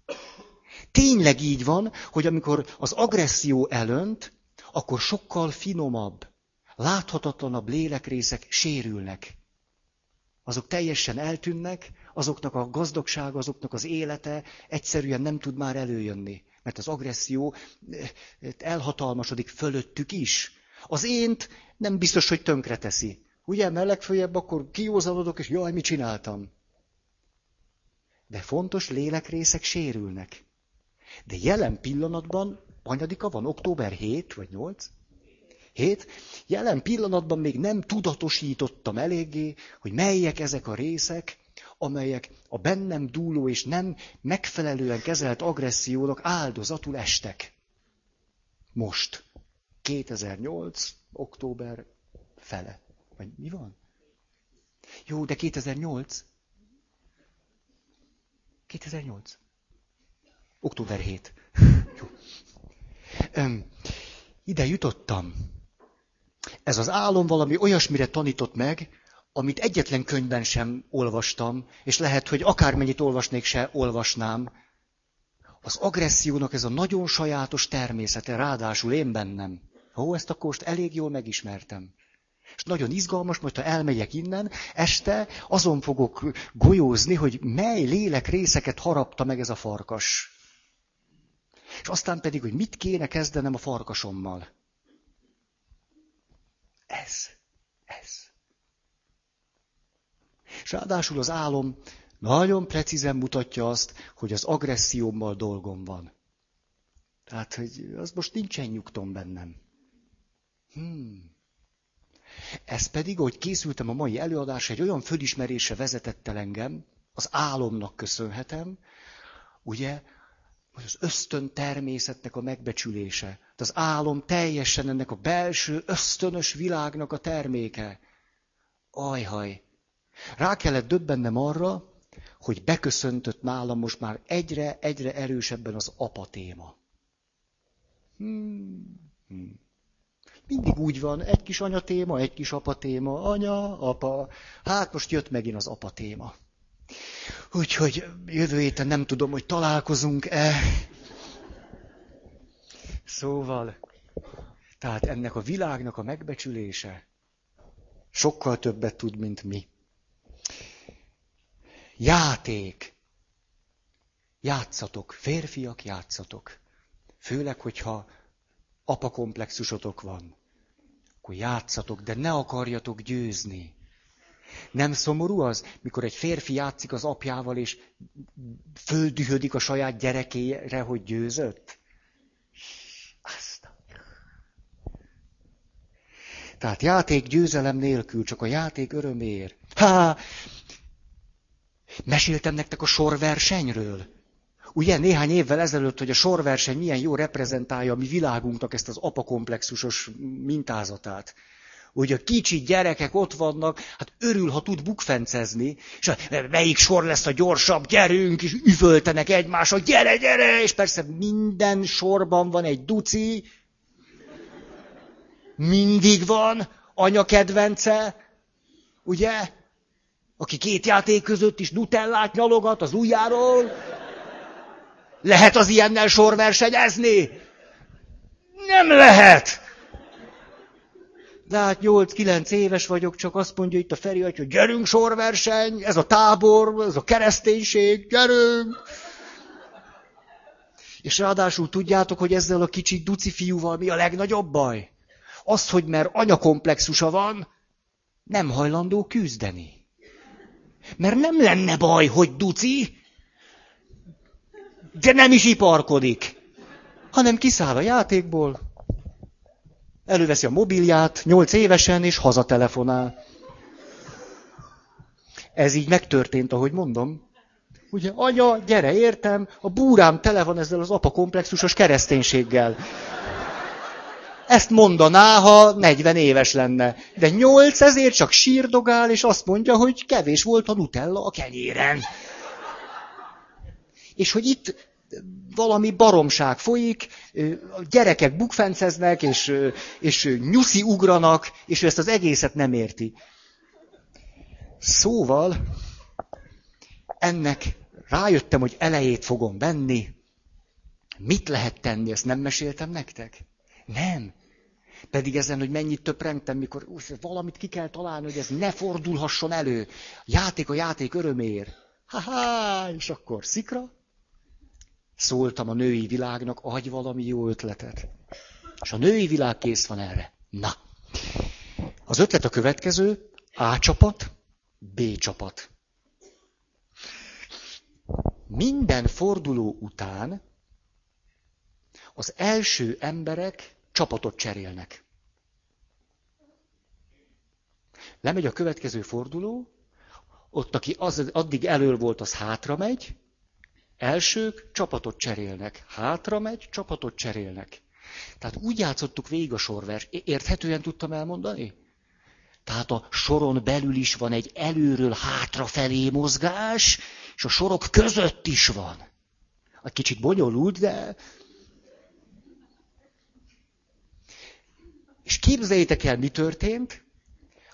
Tényleg így van, hogy amikor az agresszió elönt, akkor sokkal finomabb, láthatatlanabb lélekrészek sérülnek. Azok teljesen eltűnnek, azoknak a gazdagsága, azoknak az élete egyszerűen nem tud már előjönni. Mert az agresszió eh, elhatalmasodik fölöttük is. Az ént nem biztos, hogy tönkre teszi. Ugye, mert legfőjebb akkor kiózanodok, és jaj, mit csináltam. De fontos lélekrészek sérülnek. De jelen pillanatban, anyadika van, október 7 vagy 8? 7. Jelen pillanatban még nem tudatosítottam eléggé, hogy melyek ezek a részek, amelyek a bennem dúló és nem megfelelően kezelt agressziónak áldozatul estek. Most. 2008. október fele. Vagy mi van? Jó, de 2008. 2008. Október 7. [LAUGHS] Jó. Öm, ide jutottam. Ez az álom valami olyasmire tanított meg, amit egyetlen könyvben sem olvastam, és lehet, hogy akármennyit olvasnék, se olvasnám. Az agressziónak ez a nagyon sajátos természete, ráadásul én bennem. Ó, ezt akkor most elég jól megismertem. És nagyon izgalmas, majd ha elmegyek innen, este azon fogok golyózni, hogy mely lélek részeket harapta meg ez a farkas. És aztán pedig, hogy mit kéne kezdenem a farkasommal. Ez. Ez. És ráadásul az álom nagyon precízen mutatja azt, hogy az agressziómmal dolgom van. Tehát, hogy az most nincsen nyugtom bennem. Hmm. Ez pedig, hogy készültem a mai előadásra, egy olyan fölismerésre vezetett el engem, az álomnak köszönhetem, ugye, hogy az ösztön természetnek a megbecsülése. Az álom teljesen ennek a belső, ösztönös világnak a terméke. Ajhaj. Rá kellett döbbennem arra, hogy beköszöntött nálam most már egyre, egyre erősebben az apa téma. Hmm. Hmm. Mindig úgy van, egy kis anya téma, egy kis apa téma, anya, apa. Hát most jött megint az apa téma. Úgyhogy jövő héten nem tudom, hogy találkozunk-e. Szóval, tehát ennek a világnak a megbecsülése sokkal többet tud, mint mi. Játék. Játszatok, férfiak játszatok. Főleg, hogyha apakomplexusotok van. Akkor játszatok, de ne akarjatok győzni. Nem szomorú az, mikor egy férfi játszik az apjával, és földühödik a saját gyerekére, hogy győzött? Azt. Tehát játék győzelem nélkül, csak a játék öröméért. Ha! Meséltem nektek a sorversenyről. Ugye néhány évvel ezelőtt, hogy a sorverseny milyen jó reprezentálja a mi világunknak ezt az apakomplexusos mintázatát hogy a kicsi gyerekek ott vannak, hát örül, ha tud bukfencezni, és melyik sor lesz a gyorsabb, gyerünk, és üvöltenek egymásra, gyere, gyere, és persze minden sorban van egy duci, mindig van, anya kedvence, ugye? Aki két játék között is nutellát nyalogat az ujjáról. Lehet az ilyennel sorversenyezni? Nem lehet! de hát 8-9 éves vagyok, csak azt mondja itt a Feri, hogy gyerünk sorverseny, ez a tábor, ez a kereszténység, gyerünk! És ráadásul tudjátok, hogy ezzel a kicsi duci fiúval mi a legnagyobb baj? Az, hogy mert anyakomplexusa van, nem hajlandó küzdeni. Mert nem lenne baj, hogy duci, de nem is iparkodik, hanem kiszáll a játékból, Előveszi a mobilját, nyolc évesen, és hazatelefonál. Ez így megtörtént, ahogy mondom. Ugye, anya, gyere, értem, a búrám tele van ezzel az apa komplexusos kereszténységgel. Ezt mondaná, ha 40 éves lenne. De nyolc ezért csak sírdogál, és azt mondja, hogy kevés volt a nutella a kenyéren. És hogy itt valami baromság folyik, a gyerekek bukfenceznek, és, és nyuszi ugranak, és ő ezt az egészet nem érti. Szóval ennek rájöttem, hogy elejét fogom venni. Mit lehet tenni, ezt nem meséltem nektek? Nem. Pedig ezen, hogy mennyit töprengtem, mikor úgy, valamit ki kell találni, hogy ez ne fordulhasson elő. Játék a játék örömér. Ha-ha, és akkor szikra. Szóltam a női világnak, adj valami jó ötletet. És a női világ kész van erre. Na. Az ötlet a következő, A csapat, B csapat. Minden forduló után az első emberek csapatot cserélnek. Lemegy a következő forduló, ott, aki az, addig elől volt, az hátra megy, elsők csapatot cserélnek, hátra megy, csapatot cserélnek. Tehát úgy játszottuk végig a sorvers. Érthetően tudtam elmondani? Tehát a soron belül is van egy előről hátrafelé mozgás, és a sorok között is van. Egy kicsit bonyolult, de... És képzeljétek el, mi történt?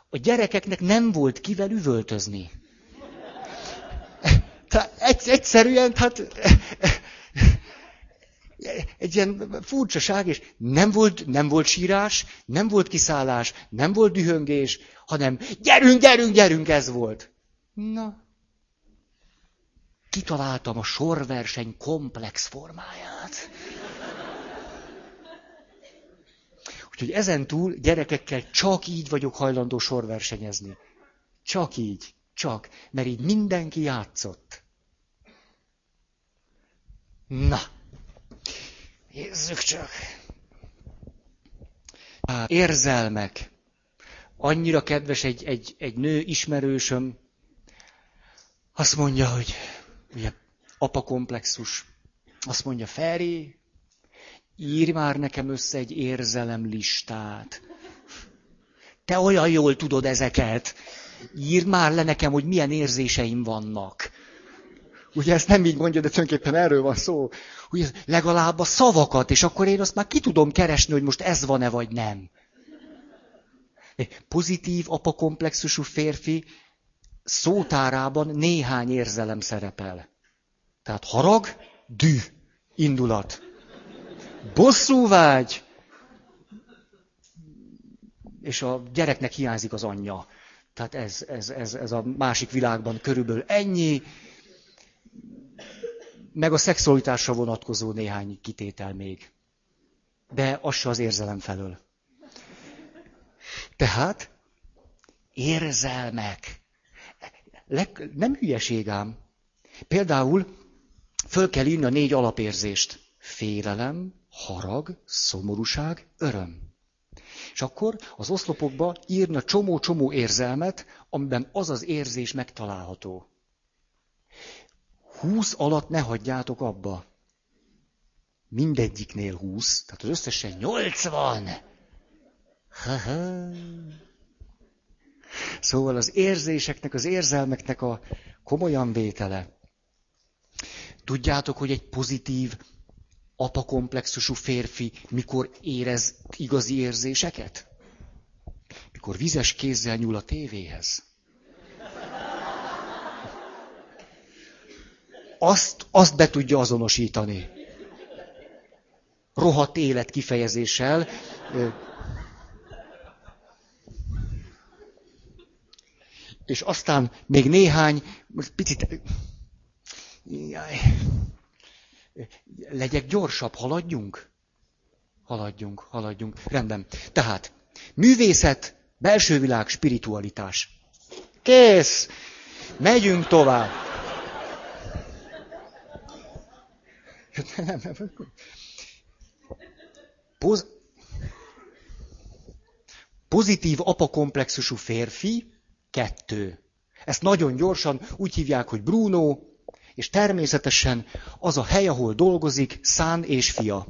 A gyerekeknek nem volt kivel üvöltözni. Tehát egyszerűen, hát egy ilyen furcsaság, és nem volt, nem volt sírás, nem volt kiszállás, nem volt dühöngés, hanem gyerünk, gyerünk, gyerünk, ez volt. Na, kitaláltam a sorverseny komplex formáját. Úgyhogy ezen túl gyerekekkel csak így vagyok hajlandó sorversenyezni. Csak így. Csak. Mert így mindenki játszott. Na. Nézzük csak. Érzelmek. Annyira kedves egy, egy, egy nő ismerősöm, azt mondja, hogy ugye apakomplexus, azt mondja, Feri, írj már nekem össze egy érzelemlistát. Te olyan jól tudod ezeket. Írd már le nekem, hogy milyen érzéseim vannak. Ugye ezt nem így mondja, de tulajdonképpen erről van szó. Ugye legalább a szavakat, és akkor én azt már ki tudom keresni, hogy most ez van-e vagy nem. Pozitív apakomplexusú férfi szótárában néhány érzelem szerepel. Tehát harag, dű, indulat. Bosszúvágy, és a gyereknek hiányzik az anyja. Tehát ez, ez, ez, ez a másik világban körülbelül ennyi, meg a szexualitásra vonatkozó néhány kitétel még. De az se az érzelem felől. Tehát érzelmek. Nem hülyeség ám. Például föl kell írni a négy alapérzést. Félelem, harag, szomorúság, öröm. És akkor az oszlopokba írna csomó-csomó érzelmet, amiben az az érzés megtalálható. Húsz alatt ne hagyjátok abba. Mindegyiknél húsz, tehát az összesen nyolcvan. Szóval az érzéseknek, az érzelmeknek a komolyan vétele. Tudjátok, hogy egy pozitív, apakomplexusú férfi mikor érez igazi érzéseket? Mikor vizes kézzel nyúl a tévéhez. Azt, azt be tudja azonosítani. Rohadt élet kifejezéssel. És aztán még néhány, picit Jaj. Legyek gyorsabb, haladjunk? Haladjunk, haladjunk. Rendben. Tehát, művészet, belső világ, spiritualitás. Kész! Megyünk tovább. Poz... Pozitív apakomplexusú férfi, kettő. Ezt nagyon gyorsan úgy hívják, hogy Bruno, és természetesen az a hely, ahol dolgozik, Szán és fia.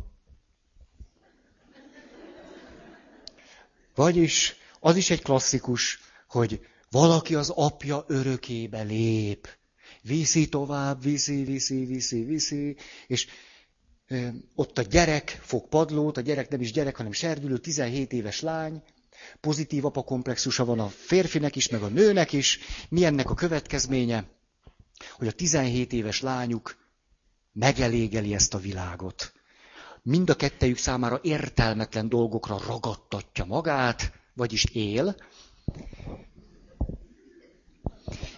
Vagyis az is egy klasszikus, hogy valaki az apja örökébe lép, Viszi tovább, viszi, viszi, viszi, viszi, és ott a gyerek fog padlót, a gyerek nem is gyerek, hanem serdülő, 17 éves lány, pozitív apakomplexusa van a férfinek is, meg a nőnek is. Mi ennek a következménye? Hogy a 17 éves lányuk megelégeli ezt a világot. Mind a kettejük számára értelmetlen dolgokra ragadtatja magát, vagyis él.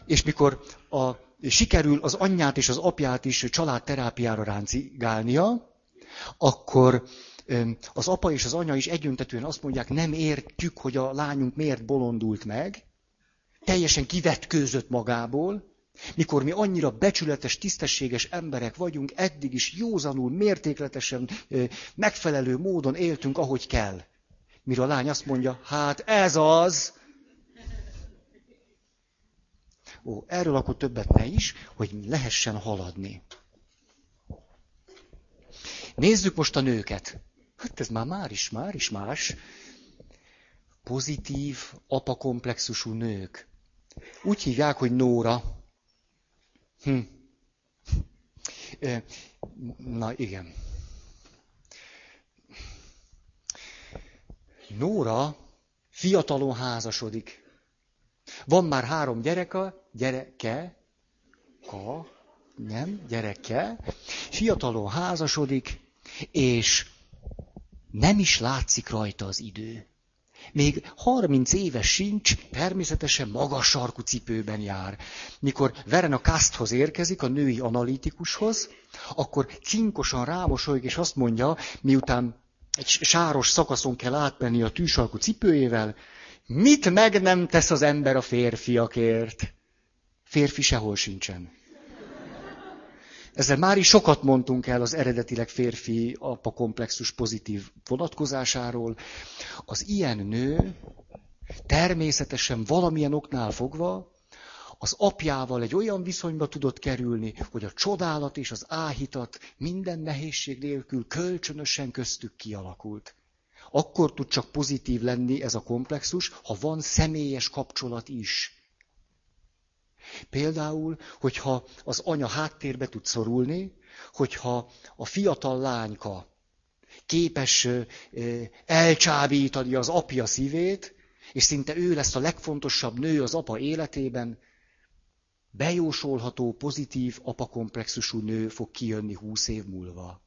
És mikor a, sikerül az anyját és az apját is családterápiára ráncigálnia, akkor az apa és az anya is egyöntetően azt mondják, nem értjük, hogy a lányunk miért bolondult meg, teljesen kivetkőzött magából, mikor mi annyira becsületes, tisztességes emberek vagyunk, eddig is józanul, mértékletesen, megfelelő módon éltünk, ahogy kell. Mire a lány azt mondja, hát ez az. Ó, erről akkor többet ne is, hogy lehessen haladni. Nézzük most a nőket. Hát ez már már is, már is más. Pozitív, apakomplexusú nők. Úgy hívják, hogy Nóra. Hm. Na igen. Nóra fiatalon házasodik. Van már három gyereke, gyereke, ka, nem, gyereke, fiatalon házasodik, és nem is látszik rajta az idő. Még 30 éves sincs, természetesen magas sarkú cipőben jár. Mikor Veren a Kasthoz érkezik, a női analitikushoz, akkor cinkosan rámosolyog, és azt mondja, miután egy sáros szakaszon kell átmenni a tűsarkú cipőjével, mit meg nem tesz az ember a férfiakért? Férfi sehol sincsen. Ezzel már is sokat mondtunk el az eredetileg férfi apa komplexus pozitív vonatkozásáról. Az ilyen nő természetesen valamilyen oknál fogva az apjával egy olyan viszonyba tudott kerülni, hogy a csodálat és az áhítat minden nehézség nélkül kölcsönösen köztük kialakult. Akkor tud csak pozitív lenni ez a komplexus, ha van személyes kapcsolat is. Például, hogyha az anya háttérbe tud szorulni, hogyha a fiatal lányka képes elcsábítani az apja szívét, és szinte ő lesz a legfontosabb nő az apa életében, bejósolható, pozitív apakomplexusú nő fog kijönni húsz év múlva.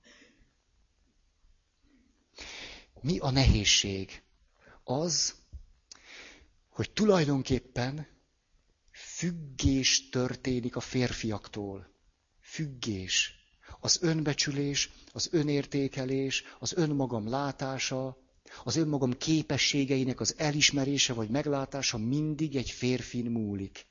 Mi a nehézség? Az, hogy tulajdonképpen függés történik a férfiaktól. Függés. Az önbecsülés, az önértékelés, az önmagam látása, az önmagam képességeinek az elismerése vagy meglátása mindig egy férfin múlik.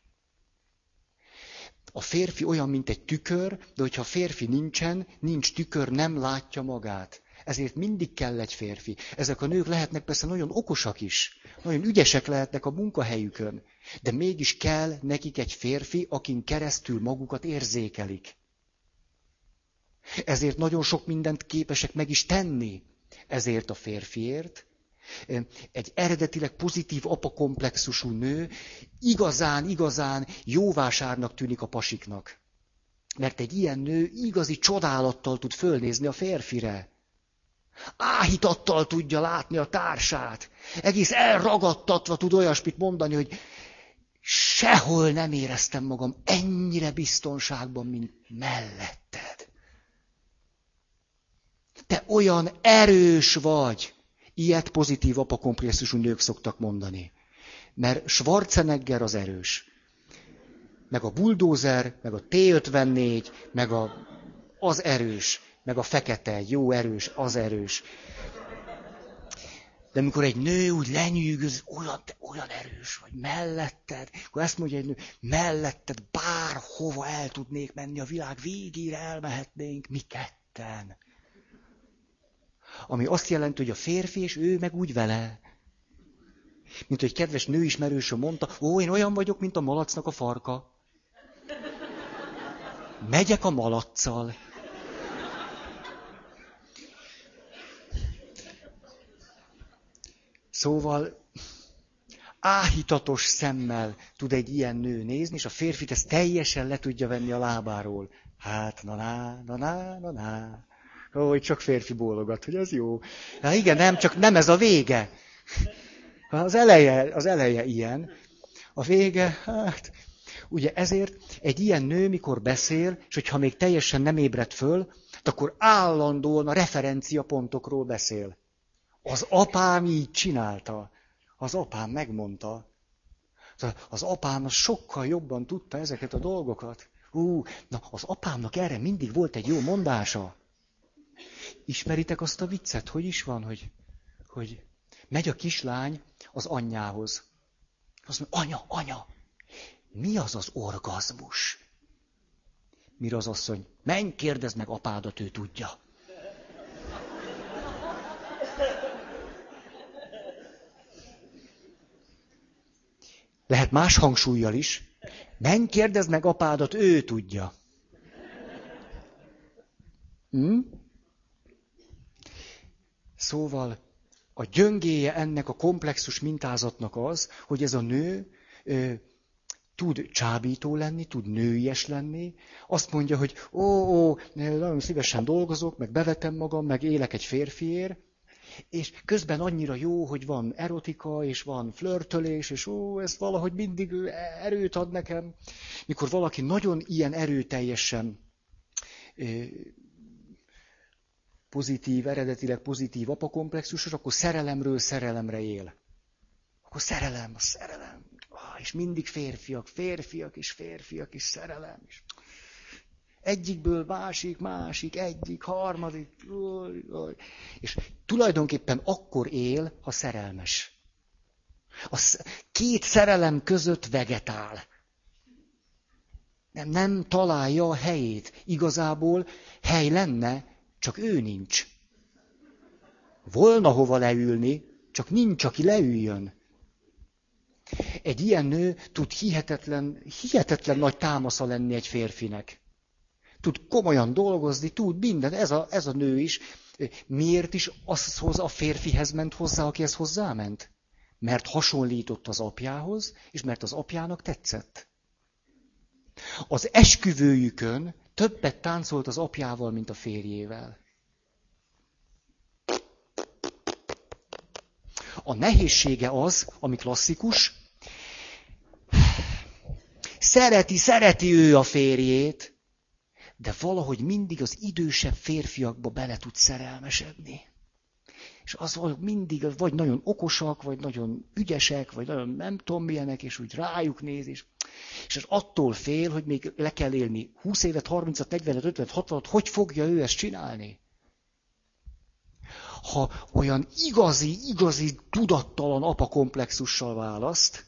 A férfi olyan, mint egy tükör, de hogyha férfi nincsen, nincs tükör, nem látja magát. Ezért mindig kell egy férfi. Ezek a nők lehetnek persze nagyon okosak is, nagyon ügyesek lehetnek a munkahelyükön, de mégis kell nekik egy férfi, akin keresztül magukat érzékelik. Ezért nagyon sok mindent képesek meg is tenni. Ezért a férfiért. Egy eredetileg pozitív apakomplexusú nő igazán, igazán jóvásárnak tűnik a pasiknak. Mert egy ilyen nő igazi csodálattal tud fölnézni a férfire. Áhítattal tudja látni a társát. Egész elragadtatva tud olyasmit mondani, hogy sehol nem éreztem magam ennyire biztonságban, mint melletted. Te olyan erős vagy. Ilyet pozitív apakompresszusú nők szoktak mondani. Mert Schwarzenegger az erős. Meg a bulldozer, meg a T-54, meg a, az erős, meg a fekete, jó erős, az erős. De amikor egy nő úgy lenyűgöz, olyan, olyan erős vagy melletted, akkor ezt mondja egy nő, melletted bárhova el tudnék menni, a világ végére elmehetnénk, mi ketten. Ami azt jelenti, hogy a férfi és ő meg úgy vele. Mint hogy kedves nőismerősöm mondta, ó, én olyan vagyok, mint a malacnak a farka. Megyek a malaccal. Szóval áhítatos szemmel tud egy ilyen nő nézni, és a férfit ezt teljesen le tudja venni a lábáról. Hát, na na, na na, na na. Ó, csak férfi bólogat, hogy ez jó. Hát igen, nem, csak nem ez a vége. Az eleje, az eleje ilyen. A vége, hát, ugye ezért egy ilyen nő, mikor beszél, és hogyha még teljesen nem ébred föl, akkor állandóan a referenciapontokról beszél. Az apám így csinálta. Az apám megmondta. Az apám az sokkal jobban tudta ezeket a dolgokat. Ú, na az apámnak erre mindig volt egy jó mondása. Ismeritek azt a viccet? Hogy is van, hogy, hogy megy a kislány az anyjához. Azt mondja, anya, anya, mi az az orgazmus? Mire az asszony, menj, kérdezd meg apádat, ő tudja. Lehet más hangsúlyjal is. Menj, kérdezd meg apádat, ő tudja. Hm? Szóval a gyöngéje ennek a komplexus mintázatnak az, hogy ez a nő ö, tud csábító lenni, tud nőies lenni. Azt mondja, hogy ó, ó, nagyon szívesen dolgozok, meg bevetem magam, meg élek egy férfiért, és közben annyira jó, hogy van erotika, és van flörtölés, és ó, ez valahogy mindig erőt ad nekem. Mikor valaki nagyon ilyen erőteljesen pozitív, eredetileg pozitív apakomplexusos, akkor szerelemről szerelemre él. Akkor szerelem, a szerelem. Ah, és mindig férfiak, férfiak és férfiak és szerelem. És egyikből másik, másik, egyik, harmadik. És tulajdonképpen akkor él, ha szerelmes. A két szerelem között vegetál. Nem, nem találja a helyét. Igazából hely lenne, csak ő nincs. Volna hova leülni, csak nincs, aki leüljön. Egy ilyen nő tud hihetetlen, hihetetlen nagy támasza lenni egy férfinek. Tud komolyan dolgozni, tud minden. Ez a, ez a nő is. Miért is azhoz a férfihez ment hozzá, akihez hozzáment? Mert hasonlított az apjához, és mert az apjának tetszett. Az esküvőjükön többet táncolt az apjával, mint a férjével. A nehézsége az, ami klasszikus, [SIGHS] szereti, szereti ő a férjét, de valahogy mindig az idősebb férfiakba bele tud szerelmesedni. És az hogy mindig vagy nagyon okosak, vagy nagyon ügyesek, vagy nagyon nem tudom milyenek, és úgy rájuk néz, és, és az attól fél, hogy még le kell élni 20 évet, 30 40 50 60 hogy fogja ő ezt csinálni? Ha olyan igazi, igazi tudattalan apakomplexussal választ,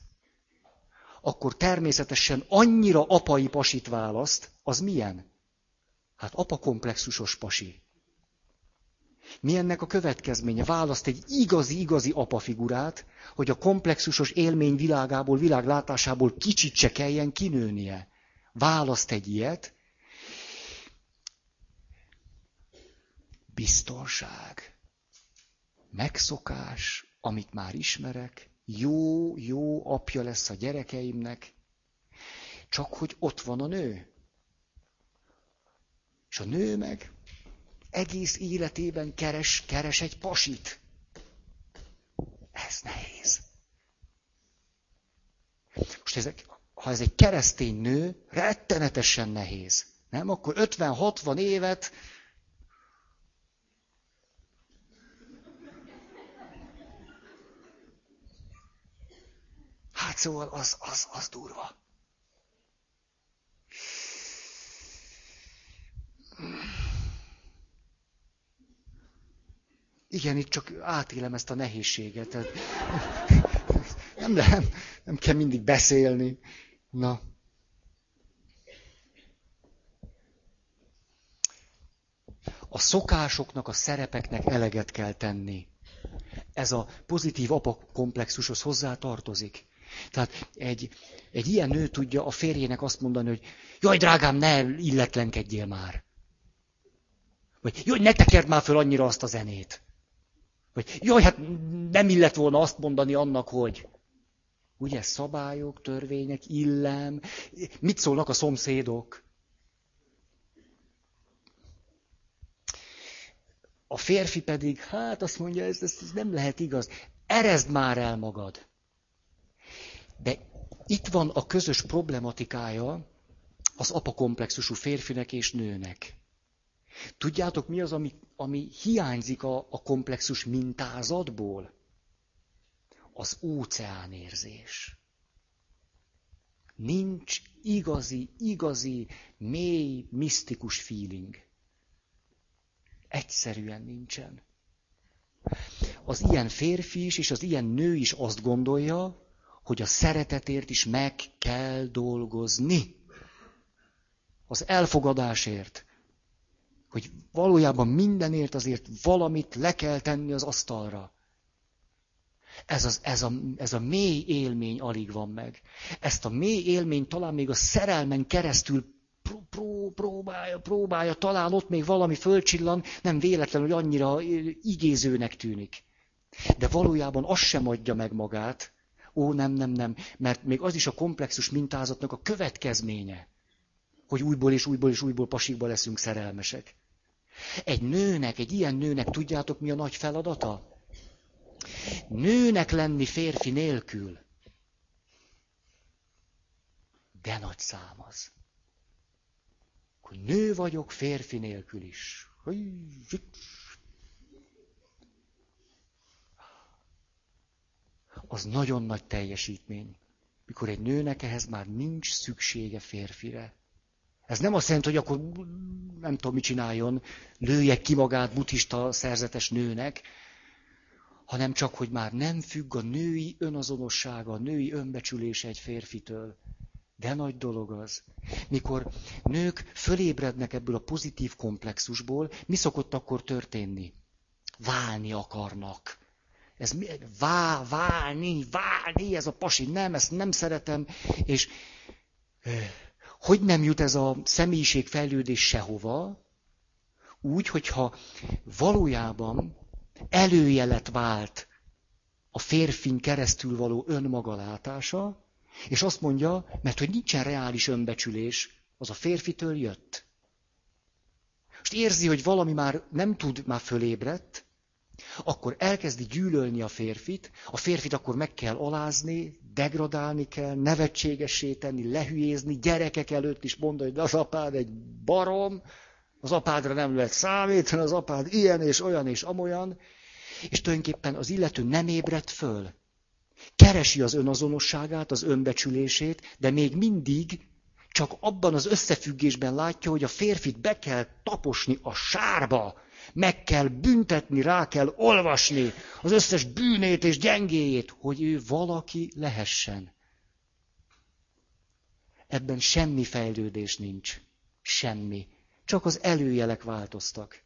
akkor természetesen annyira apai pasit választ, az milyen? Hát apakomplexusos pasi. Mi ennek a következménye? Választ egy igazi-igazi apafigurát, hogy a komplexusos élmény világából, világlátásából kicsit se kelljen kinőnie. Választ egy ilyet. Biztonság. Megszokás, amit már ismerek. Jó, jó apja lesz a gyerekeimnek. Csak hogy ott van a nő. És a nő meg egész életében keres, keres egy pasit. Ez nehéz. Most ezek, ha ez egy keresztény nő, rettenetesen nehéz. Nem? Akkor 50-60 évet Hát szóval az, az, az durva. Igen, itt csak átélem ezt a nehézséget. [LAUGHS] Nem, nem, nem kell mindig beszélni. Na. A szokásoknak, a szerepeknek eleget kell tenni. Ez a pozitív apakomplexushoz hozzá tartozik. Tehát egy, egy ilyen nő tudja a férjének azt mondani, hogy jaj, drágám, ne illetlenkedjél már. Vagy jaj, ne tekerd már föl annyira azt a zenét. Vagy jaj, hát nem illet volna azt mondani annak, hogy. Ugye szabályok, törvények, illem. Mit szólnak a szomszédok? A férfi pedig, hát azt mondja, ez, ez, ez nem lehet igaz. Erezd már el magad. De itt van a közös problematikája az apakomplexusú férfinek és nőnek. Tudjátok, mi az, ami, ami hiányzik a, a komplexus mintázatból? Az óceánérzés. Nincs igazi, igazi, mély, misztikus feeling. Egyszerűen nincsen. Az ilyen férfi is, és az ilyen nő is azt gondolja, hogy a szeretetért is meg kell dolgozni. Az elfogadásért. Hogy valójában mindenért azért valamit le kell tenni az asztalra. Ez, az, ez, a, ez a mély élmény alig van meg. Ezt a mély élmény talán még a szerelmen keresztül pró, pró, próbálja, próbálja, talán ott még valami fölcsillan, nem véletlen, hogy annyira igézőnek tűnik. De valójában az sem adja meg magát, Ó, nem, nem, nem, mert még az is a komplexus mintázatnak a következménye, hogy újból és újból és újból pasikba leszünk szerelmesek. Egy nőnek, egy ilyen nőnek tudjátok mi a nagy feladata? Nőnek lenni férfi nélkül. De nagy szám az. Hogy nő vagyok férfi nélkül is. az nagyon nagy teljesítmény. Mikor egy nőnek ehhez már nincs szüksége férfire. Ez nem azt jelenti, hogy akkor nem tudom, mit csináljon, lője ki magát buddhista szerzetes nőnek, hanem csak, hogy már nem függ a női önazonossága, a női önbecsülése egy férfitől. De nagy dolog az. Mikor nők fölébrednek ebből a pozitív komplexusból, mi szokott akkor történni? Válni akarnak ez vá, válni, válni, ez a pasi, nem, ezt nem szeretem, és hogy nem jut ez a személyiségfejlődés sehova, úgy, hogyha valójában előjelet vált a férfin keresztül való önmaga látása, és azt mondja, mert hogy nincsen reális önbecsülés, az a férfitől jött. Most érzi, hogy valami már nem tud, már fölébredt, akkor elkezdi gyűlölni a férfit, a férfit akkor meg kell alázni, degradálni kell, nevetségessé tenni, lehülyézni, gyerekek előtt is mondani, hogy az apád egy barom, az apádra nem lehet számítani, az apád ilyen és olyan és amolyan, és tulajdonképpen az illető nem ébredt föl. Keresi az önazonosságát, az önbecsülését, de még mindig csak abban az összefüggésben látja, hogy a férfit be kell taposni a sárba, meg kell büntetni, rá kell olvasni az összes bűnét és gyengéjét, hogy ő valaki lehessen. Ebben semmi fejlődés nincs. Semmi. Csak az előjelek változtak.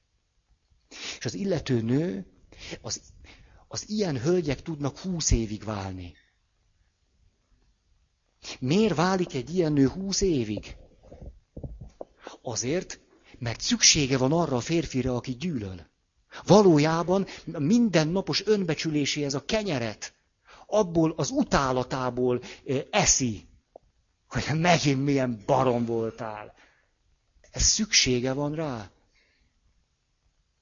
És az illető nő, az, az ilyen hölgyek tudnak húsz évig válni. Miért válik egy ilyen nő húsz évig? Azért, mert szüksége van arra a férfire, aki gyűlöl. Valójában mindennapos önbecsüléséhez a kenyeret, abból az utálatából eszi, hogy megint milyen barom voltál. Ez szüksége van rá.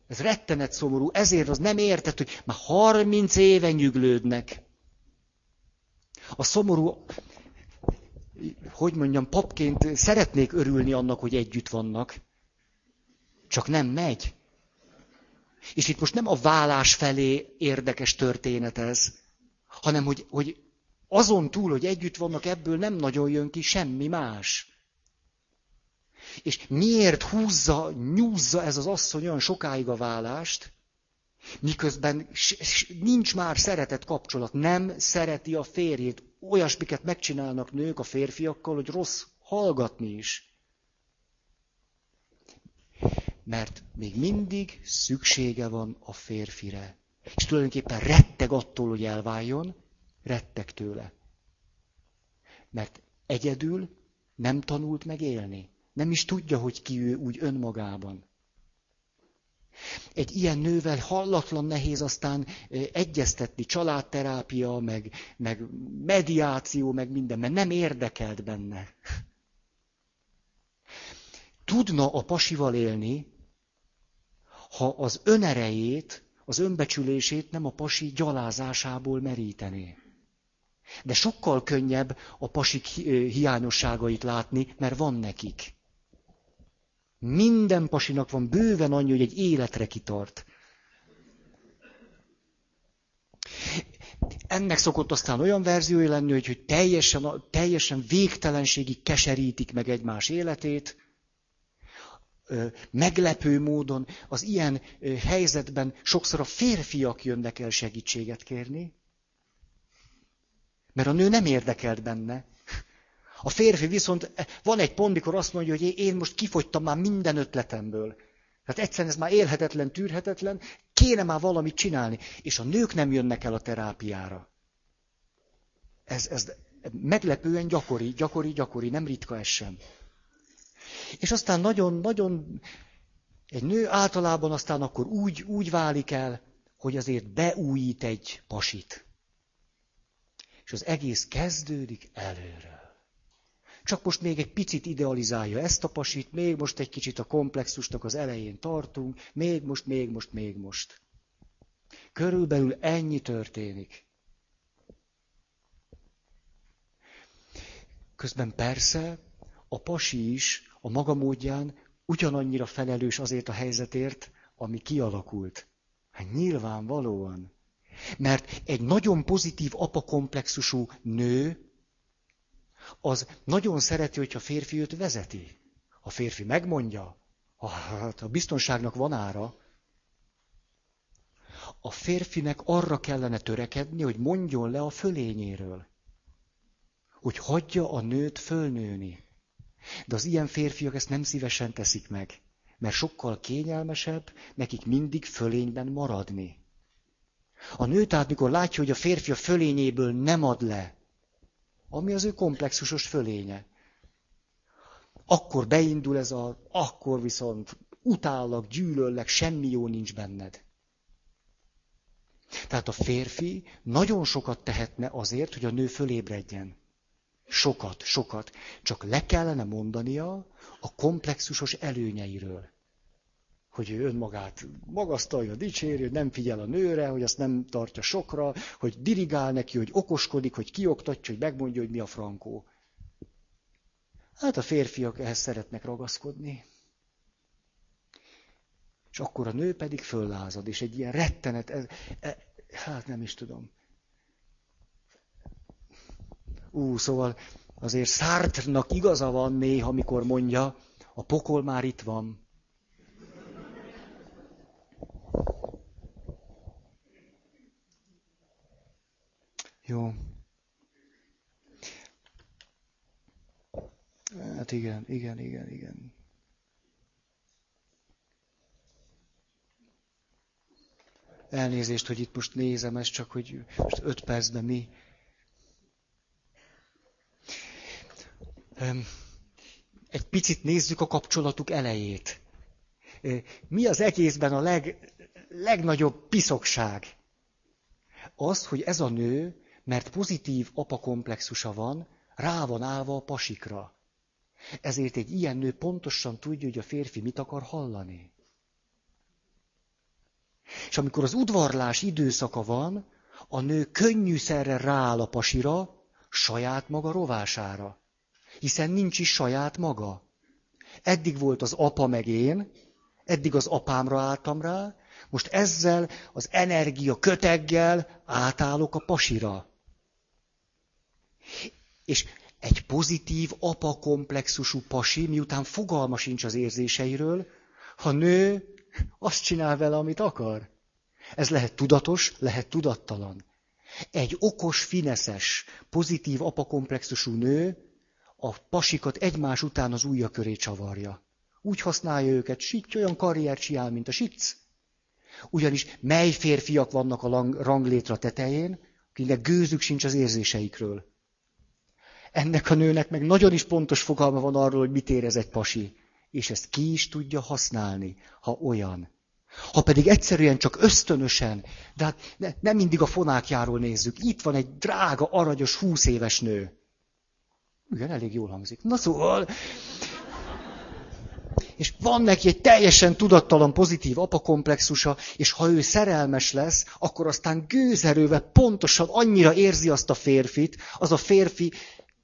Ez rettenet szomorú, ezért az nem értett, hogy már 30 éve nyüglődnek. A szomorú, hogy mondjam, papként szeretnék örülni annak, hogy együtt vannak. Csak nem megy. És itt most nem a vállás felé érdekes történet ez, hanem hogy, hogy azon túl, hogy együtt vannak, ebből nem nagyon jön ki semmi más. És miért húzza, nyúzza ez az asszony olyan sokáig a vállást, miközben nincs már szeretet kapcsolat, nem szereti a férjét. Olyasmiket megcsinálnak nők a férfiakkal, hogy rossz hallgatni is mert még mindig szüksége van a férfire. És tulajdonképpen retteg attól, hogy elváljon, retteg tőle. Mert egyedül nem tanult meg élni. Nem is tudja, hogy ki ő úgy önmagában. Egy ilyen nővel hallatlan nehéz aztán egyeztetni, családterápia, meg, meg mediáció, meg minden, mert nem érdekelt benne. Tudna a pasival élni, ha az önerejét, az önbecsülését nem a pasi gyalázásából merítené. De sokkal könnyebb a pasik hiányosságait látni, mert van nekik. Minden pasinak van bőven annyi, hogy egy életre kitart. Ennek szokott aztán olyan verziója lenni, hogy, hogy teljesen, teljesen végtelenségig keserítik meg egymás életét, meglepő módon az ilyen helyzetben sokszor a férfiak jönnek el segítséget kérni, mert a nő nem érdekelt benne. A férfi viszont van egy pont, mikor azt mondja, hogy én most kifogytam már minden ötletemből. Tehát egyszerűen ez már élhetetlen, tűrhetetlen, kéne már valamit csinálni. És a nők nem jönnek el a terápiára. Ez, ez meglepően gyakori, gyakori, gyakori, nem ritka ez sem. És aztán nagyon-nagyon egy nő általában aztán akkor úgy, úgy válik el, hogy azért beújít egy pasit. És az egész kezdődik előről. Csak most még egy picit idealizálja ezt a pasit, még most egy kicsit a komplexusnak az elején tartunk, még most, még most, még most. Körülbelül ennyi történik. Közben persze a pasi is a maga módján ugyanannyira felelős azért a helyzetért, ami kialakult. Hát nyilvánvalóan. Mert egy nagyon pozitív apakomplexusú nő az nagyon szereti, hogyha férfi őt vezeti. A férfi megmondja, hát a biztonságnak van ára. A férfinek arra kellene törekedni, hogy mondjon le a fölényéről. Hogy hagyja a nőt fölnőni. De az ilyen férfiak ezt nem szívesen teszik meg, mert sokkal kényelmesebb nekik mindig fölényben maradni. A nő tehát, mikor látja, hogy a férfi a fölényéből nem ad le, ami az ő komplexusos fölénye. Akkor beindul ez a, akkor viszont utállak, gyűlöllek, semmi jó nincs benned. Tehát a férfi nagyon sokat tehetne azért, hogy a nő fölébredjen. Sokat, sokat. Csak le kellene mondania a komplexusos előnyeiről hogy ő önmagát magasztalja, dicséri, hogy nem figyel a nőre, hogy azt nem tartja sokra, hogy dirigál neki, hogy okoskodik, hogy kioktatja, hogy megmondja, hogy mi a frankó. Hát a férfiak ehhez szeretnek ragaszkodni. És akkor a nő pedig föllázad, és egy ilyen rettenet, ez, e, hát nem is tudom. Ú, szóval azért Sartre-nak igaza van néha, amikor mondja, a pokol már itt van. Jó. Hát igen, igen, igen, igen. Elnézést, hogy itt most nézem ezt, csak hogy most öt percben mi. Egy picit nézzük a kapcsolatuk elejét. Mi az egészben a leg, legnagyobb piszokság? Az, hogy ez a nő mert pozitív apakomplexusa van, rá van állva a pasikra. Ezért egy ilyen nő pontosan tudja, hogy a férfi mit akar hallani. És amikor az udvarlás időszaka van, a nő könnyűszerre rááll a pasira, saját maga rovására. Hiszen nincs is saját maga. Eddig volt az apa meg én, eddig az apámra álltam rá, most ezzel az energia köteggel átállok a pasira. És egy pozitív apakomplexusú pasi, miután fogalma sincs az érzéseiről, ha nő, azt csinál vele, amit akar. Ez lehet tudatos, lehet tudattalan. Egy okos, fineszes, pozitív apakomplexusú nő a pasikat egymás után az ujja köré csavarja. Úgy használja őket, sitty olyan karriert csinál, mint a sic. Ugyanis mely férfiak vannak a ranglétra tetején, akinek gőzük sincs az érzéseikről. Ennek a nőnek meg nagyon is pontos fogalma van arról, hogy mit érez egy pasi. És ezt ki is tudja használni, ha olyan. Ha pedig egyszerűen csak ösztönösen, de hát ne, nem mindig a fonákjáról nézzük. Itt van egy drága, aranyos, húsz éves nő. Igen, elég jól hangzik. Na szóval, és van neki egy teljesen tudattalan pozitív apakomplexusa, és ha ő szerelmes lesz, akkor aztán gőzerővel pontosan annyira érzi azt a férfit, az a férfi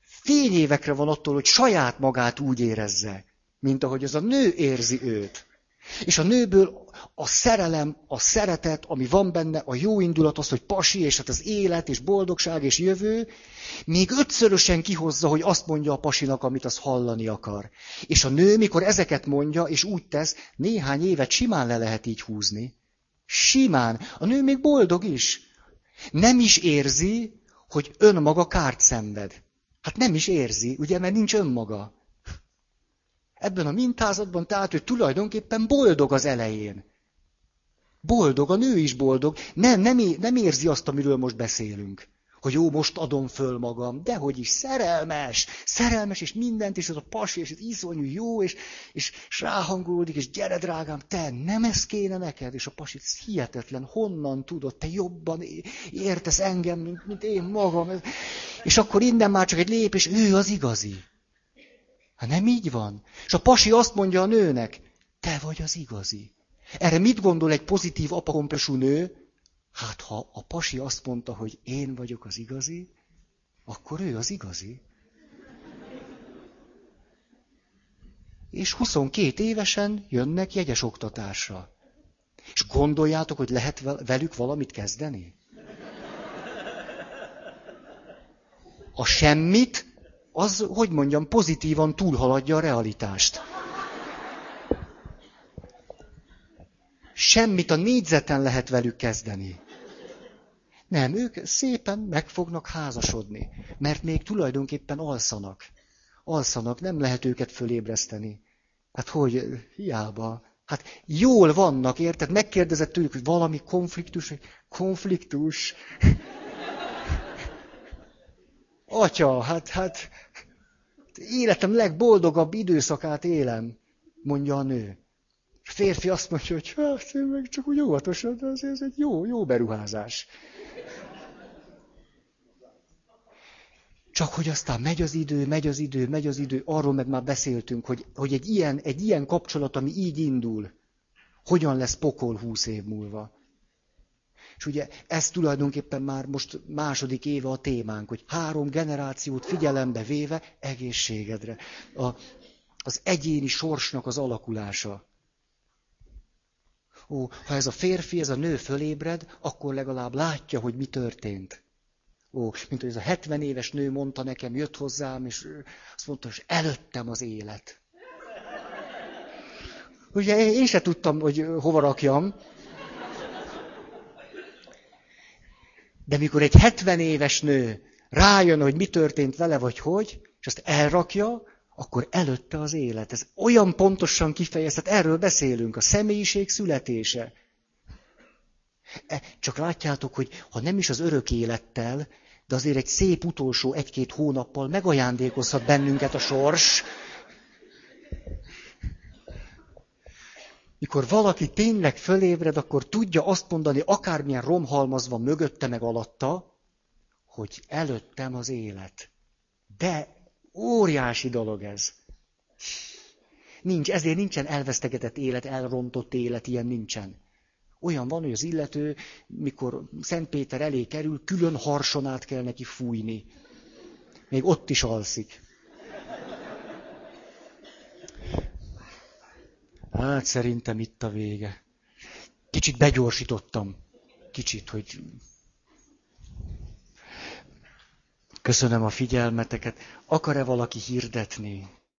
fényévekre van attól, hogy saját magát úgy érezze, mint ahogy az a nő érzi őt. És a nőből a szerelem, a szeretet, ami van benne, a jó indulat, az, hogy pasi, és hát az élet, és boldogság, és jövő, még ötszörösen kihozza, hogy azt mondja a pasinak, amit az hallani akar. És a nő, mikor ezeket mondja, és úgy tesz, néhány évet simán le lehet így húzni. Simán. A nő még boldog is. Nem is érzi, hogy önmaga kárt szenved. Hát nem is érzi, ugye, mert nincs önmaga. Ebben a mintázatban tehát ő tulajdonképpen boldog az elején. Boldog, a nő is boldog. Nem, nem, nem érzi azt, amiről most beszélünk. Hogy jó, most adom föl magam. De hogy is, szerelmes. Szerelmes, és mindent, és az a pasi, és az iszonyú jó, és, és, és ráhangolódik, és gyere, drágám, te, nem ez kéne neked? És a pasi, hihetetlen, honnan tudod, te jobban értesz engem, mint, mint én magam. És akkor innen már csak egy lépés, ő az igazi. Hát nem így van. És a pasi azt mondja a nőnek, te vagy az igazi. Erre mit gondol egy pozitív apakomplexú nő? Hát ha a pasi azt mondta, hogy én vagyok az igazi, akkor ő az igazi. És 22 évesen jönnek jegyes oktatásra. És gondoljátok, hogy lehet velük valamit kezdeni? A semmit az, hogy mondjam, pozitívan túlhaladja a realitást. Semmit a négyzeten lehet velük kezdeni. Nem, ők szépen meg fognak házasodni, mert még tulajdonképpen alszanak. Alszanak, nem lehet őket fölébreszteni. Hát hogy, hiába. Hát jól vannak, érted? Megkérdezett tőlük, hogy valami konfliktus, konfliktus. Atya, hát, hát, életem legboldogabb időszakát élem, mondja a nő. A férfi azt mondja, hogy hát én meg csak úgy óvatosan, de ez egy jó, jó beruházás. Csak hogy aztán megy az idő, megy az idő, megy az idő, arról meg már beszéltünk, hogy, hogy egy, ilyen, egy ilyen kapcsolat, ami így indul, hogyan lesz pokol húsz év múlva. És ugye ez tulajdonképpen már most második éve a témánk, hogy három generációt figyelembe véve egészségedre. A, az egyéni sorsnak az alakulása. Ó, ha ez a férfi, ez a nő fölébred, akkor legalább látja, hogy mi történt. Ó, mint hogy ez a 70 éves nő mondta nekem, jött hozzám, és azt mondta, hogy előttem az élet. Ugye én se tudtam, hogy hova rakjam. De mikor egy 70 éves nő rájön, hogy mi történt vele, vagy hogy, és azt elrakja, akkor előtte az élet. Ez olyan pontosan kifejezett, erről beszélünk, a személyiség születése. E, csak látjátok, hogy ha nem is az örök élettel, de azért egy szép utolsó egy-két hónappal megajándékozhat bennünket a sors, mikor valaki tényleg fölébred, akkor tudja azt mondani, akármilyen romhalmaz van mögötte meg alatta, hogy előttem az élet. De óriási dolog ez. Nincs, ezért nincsen elvesztegetett élet, elrontott élet, ilyen nincsen. Olyan van, hogy az illető, mikor Szent Péter elé kerül, külön harsonát kell neki fújni. Még ott is alszik. Hát szerintem itt a vége. Kicsit begyorsítottam. Kicsit, hogy... Köszönöm a figyelmeteket. Akar-e valaki hirdetni?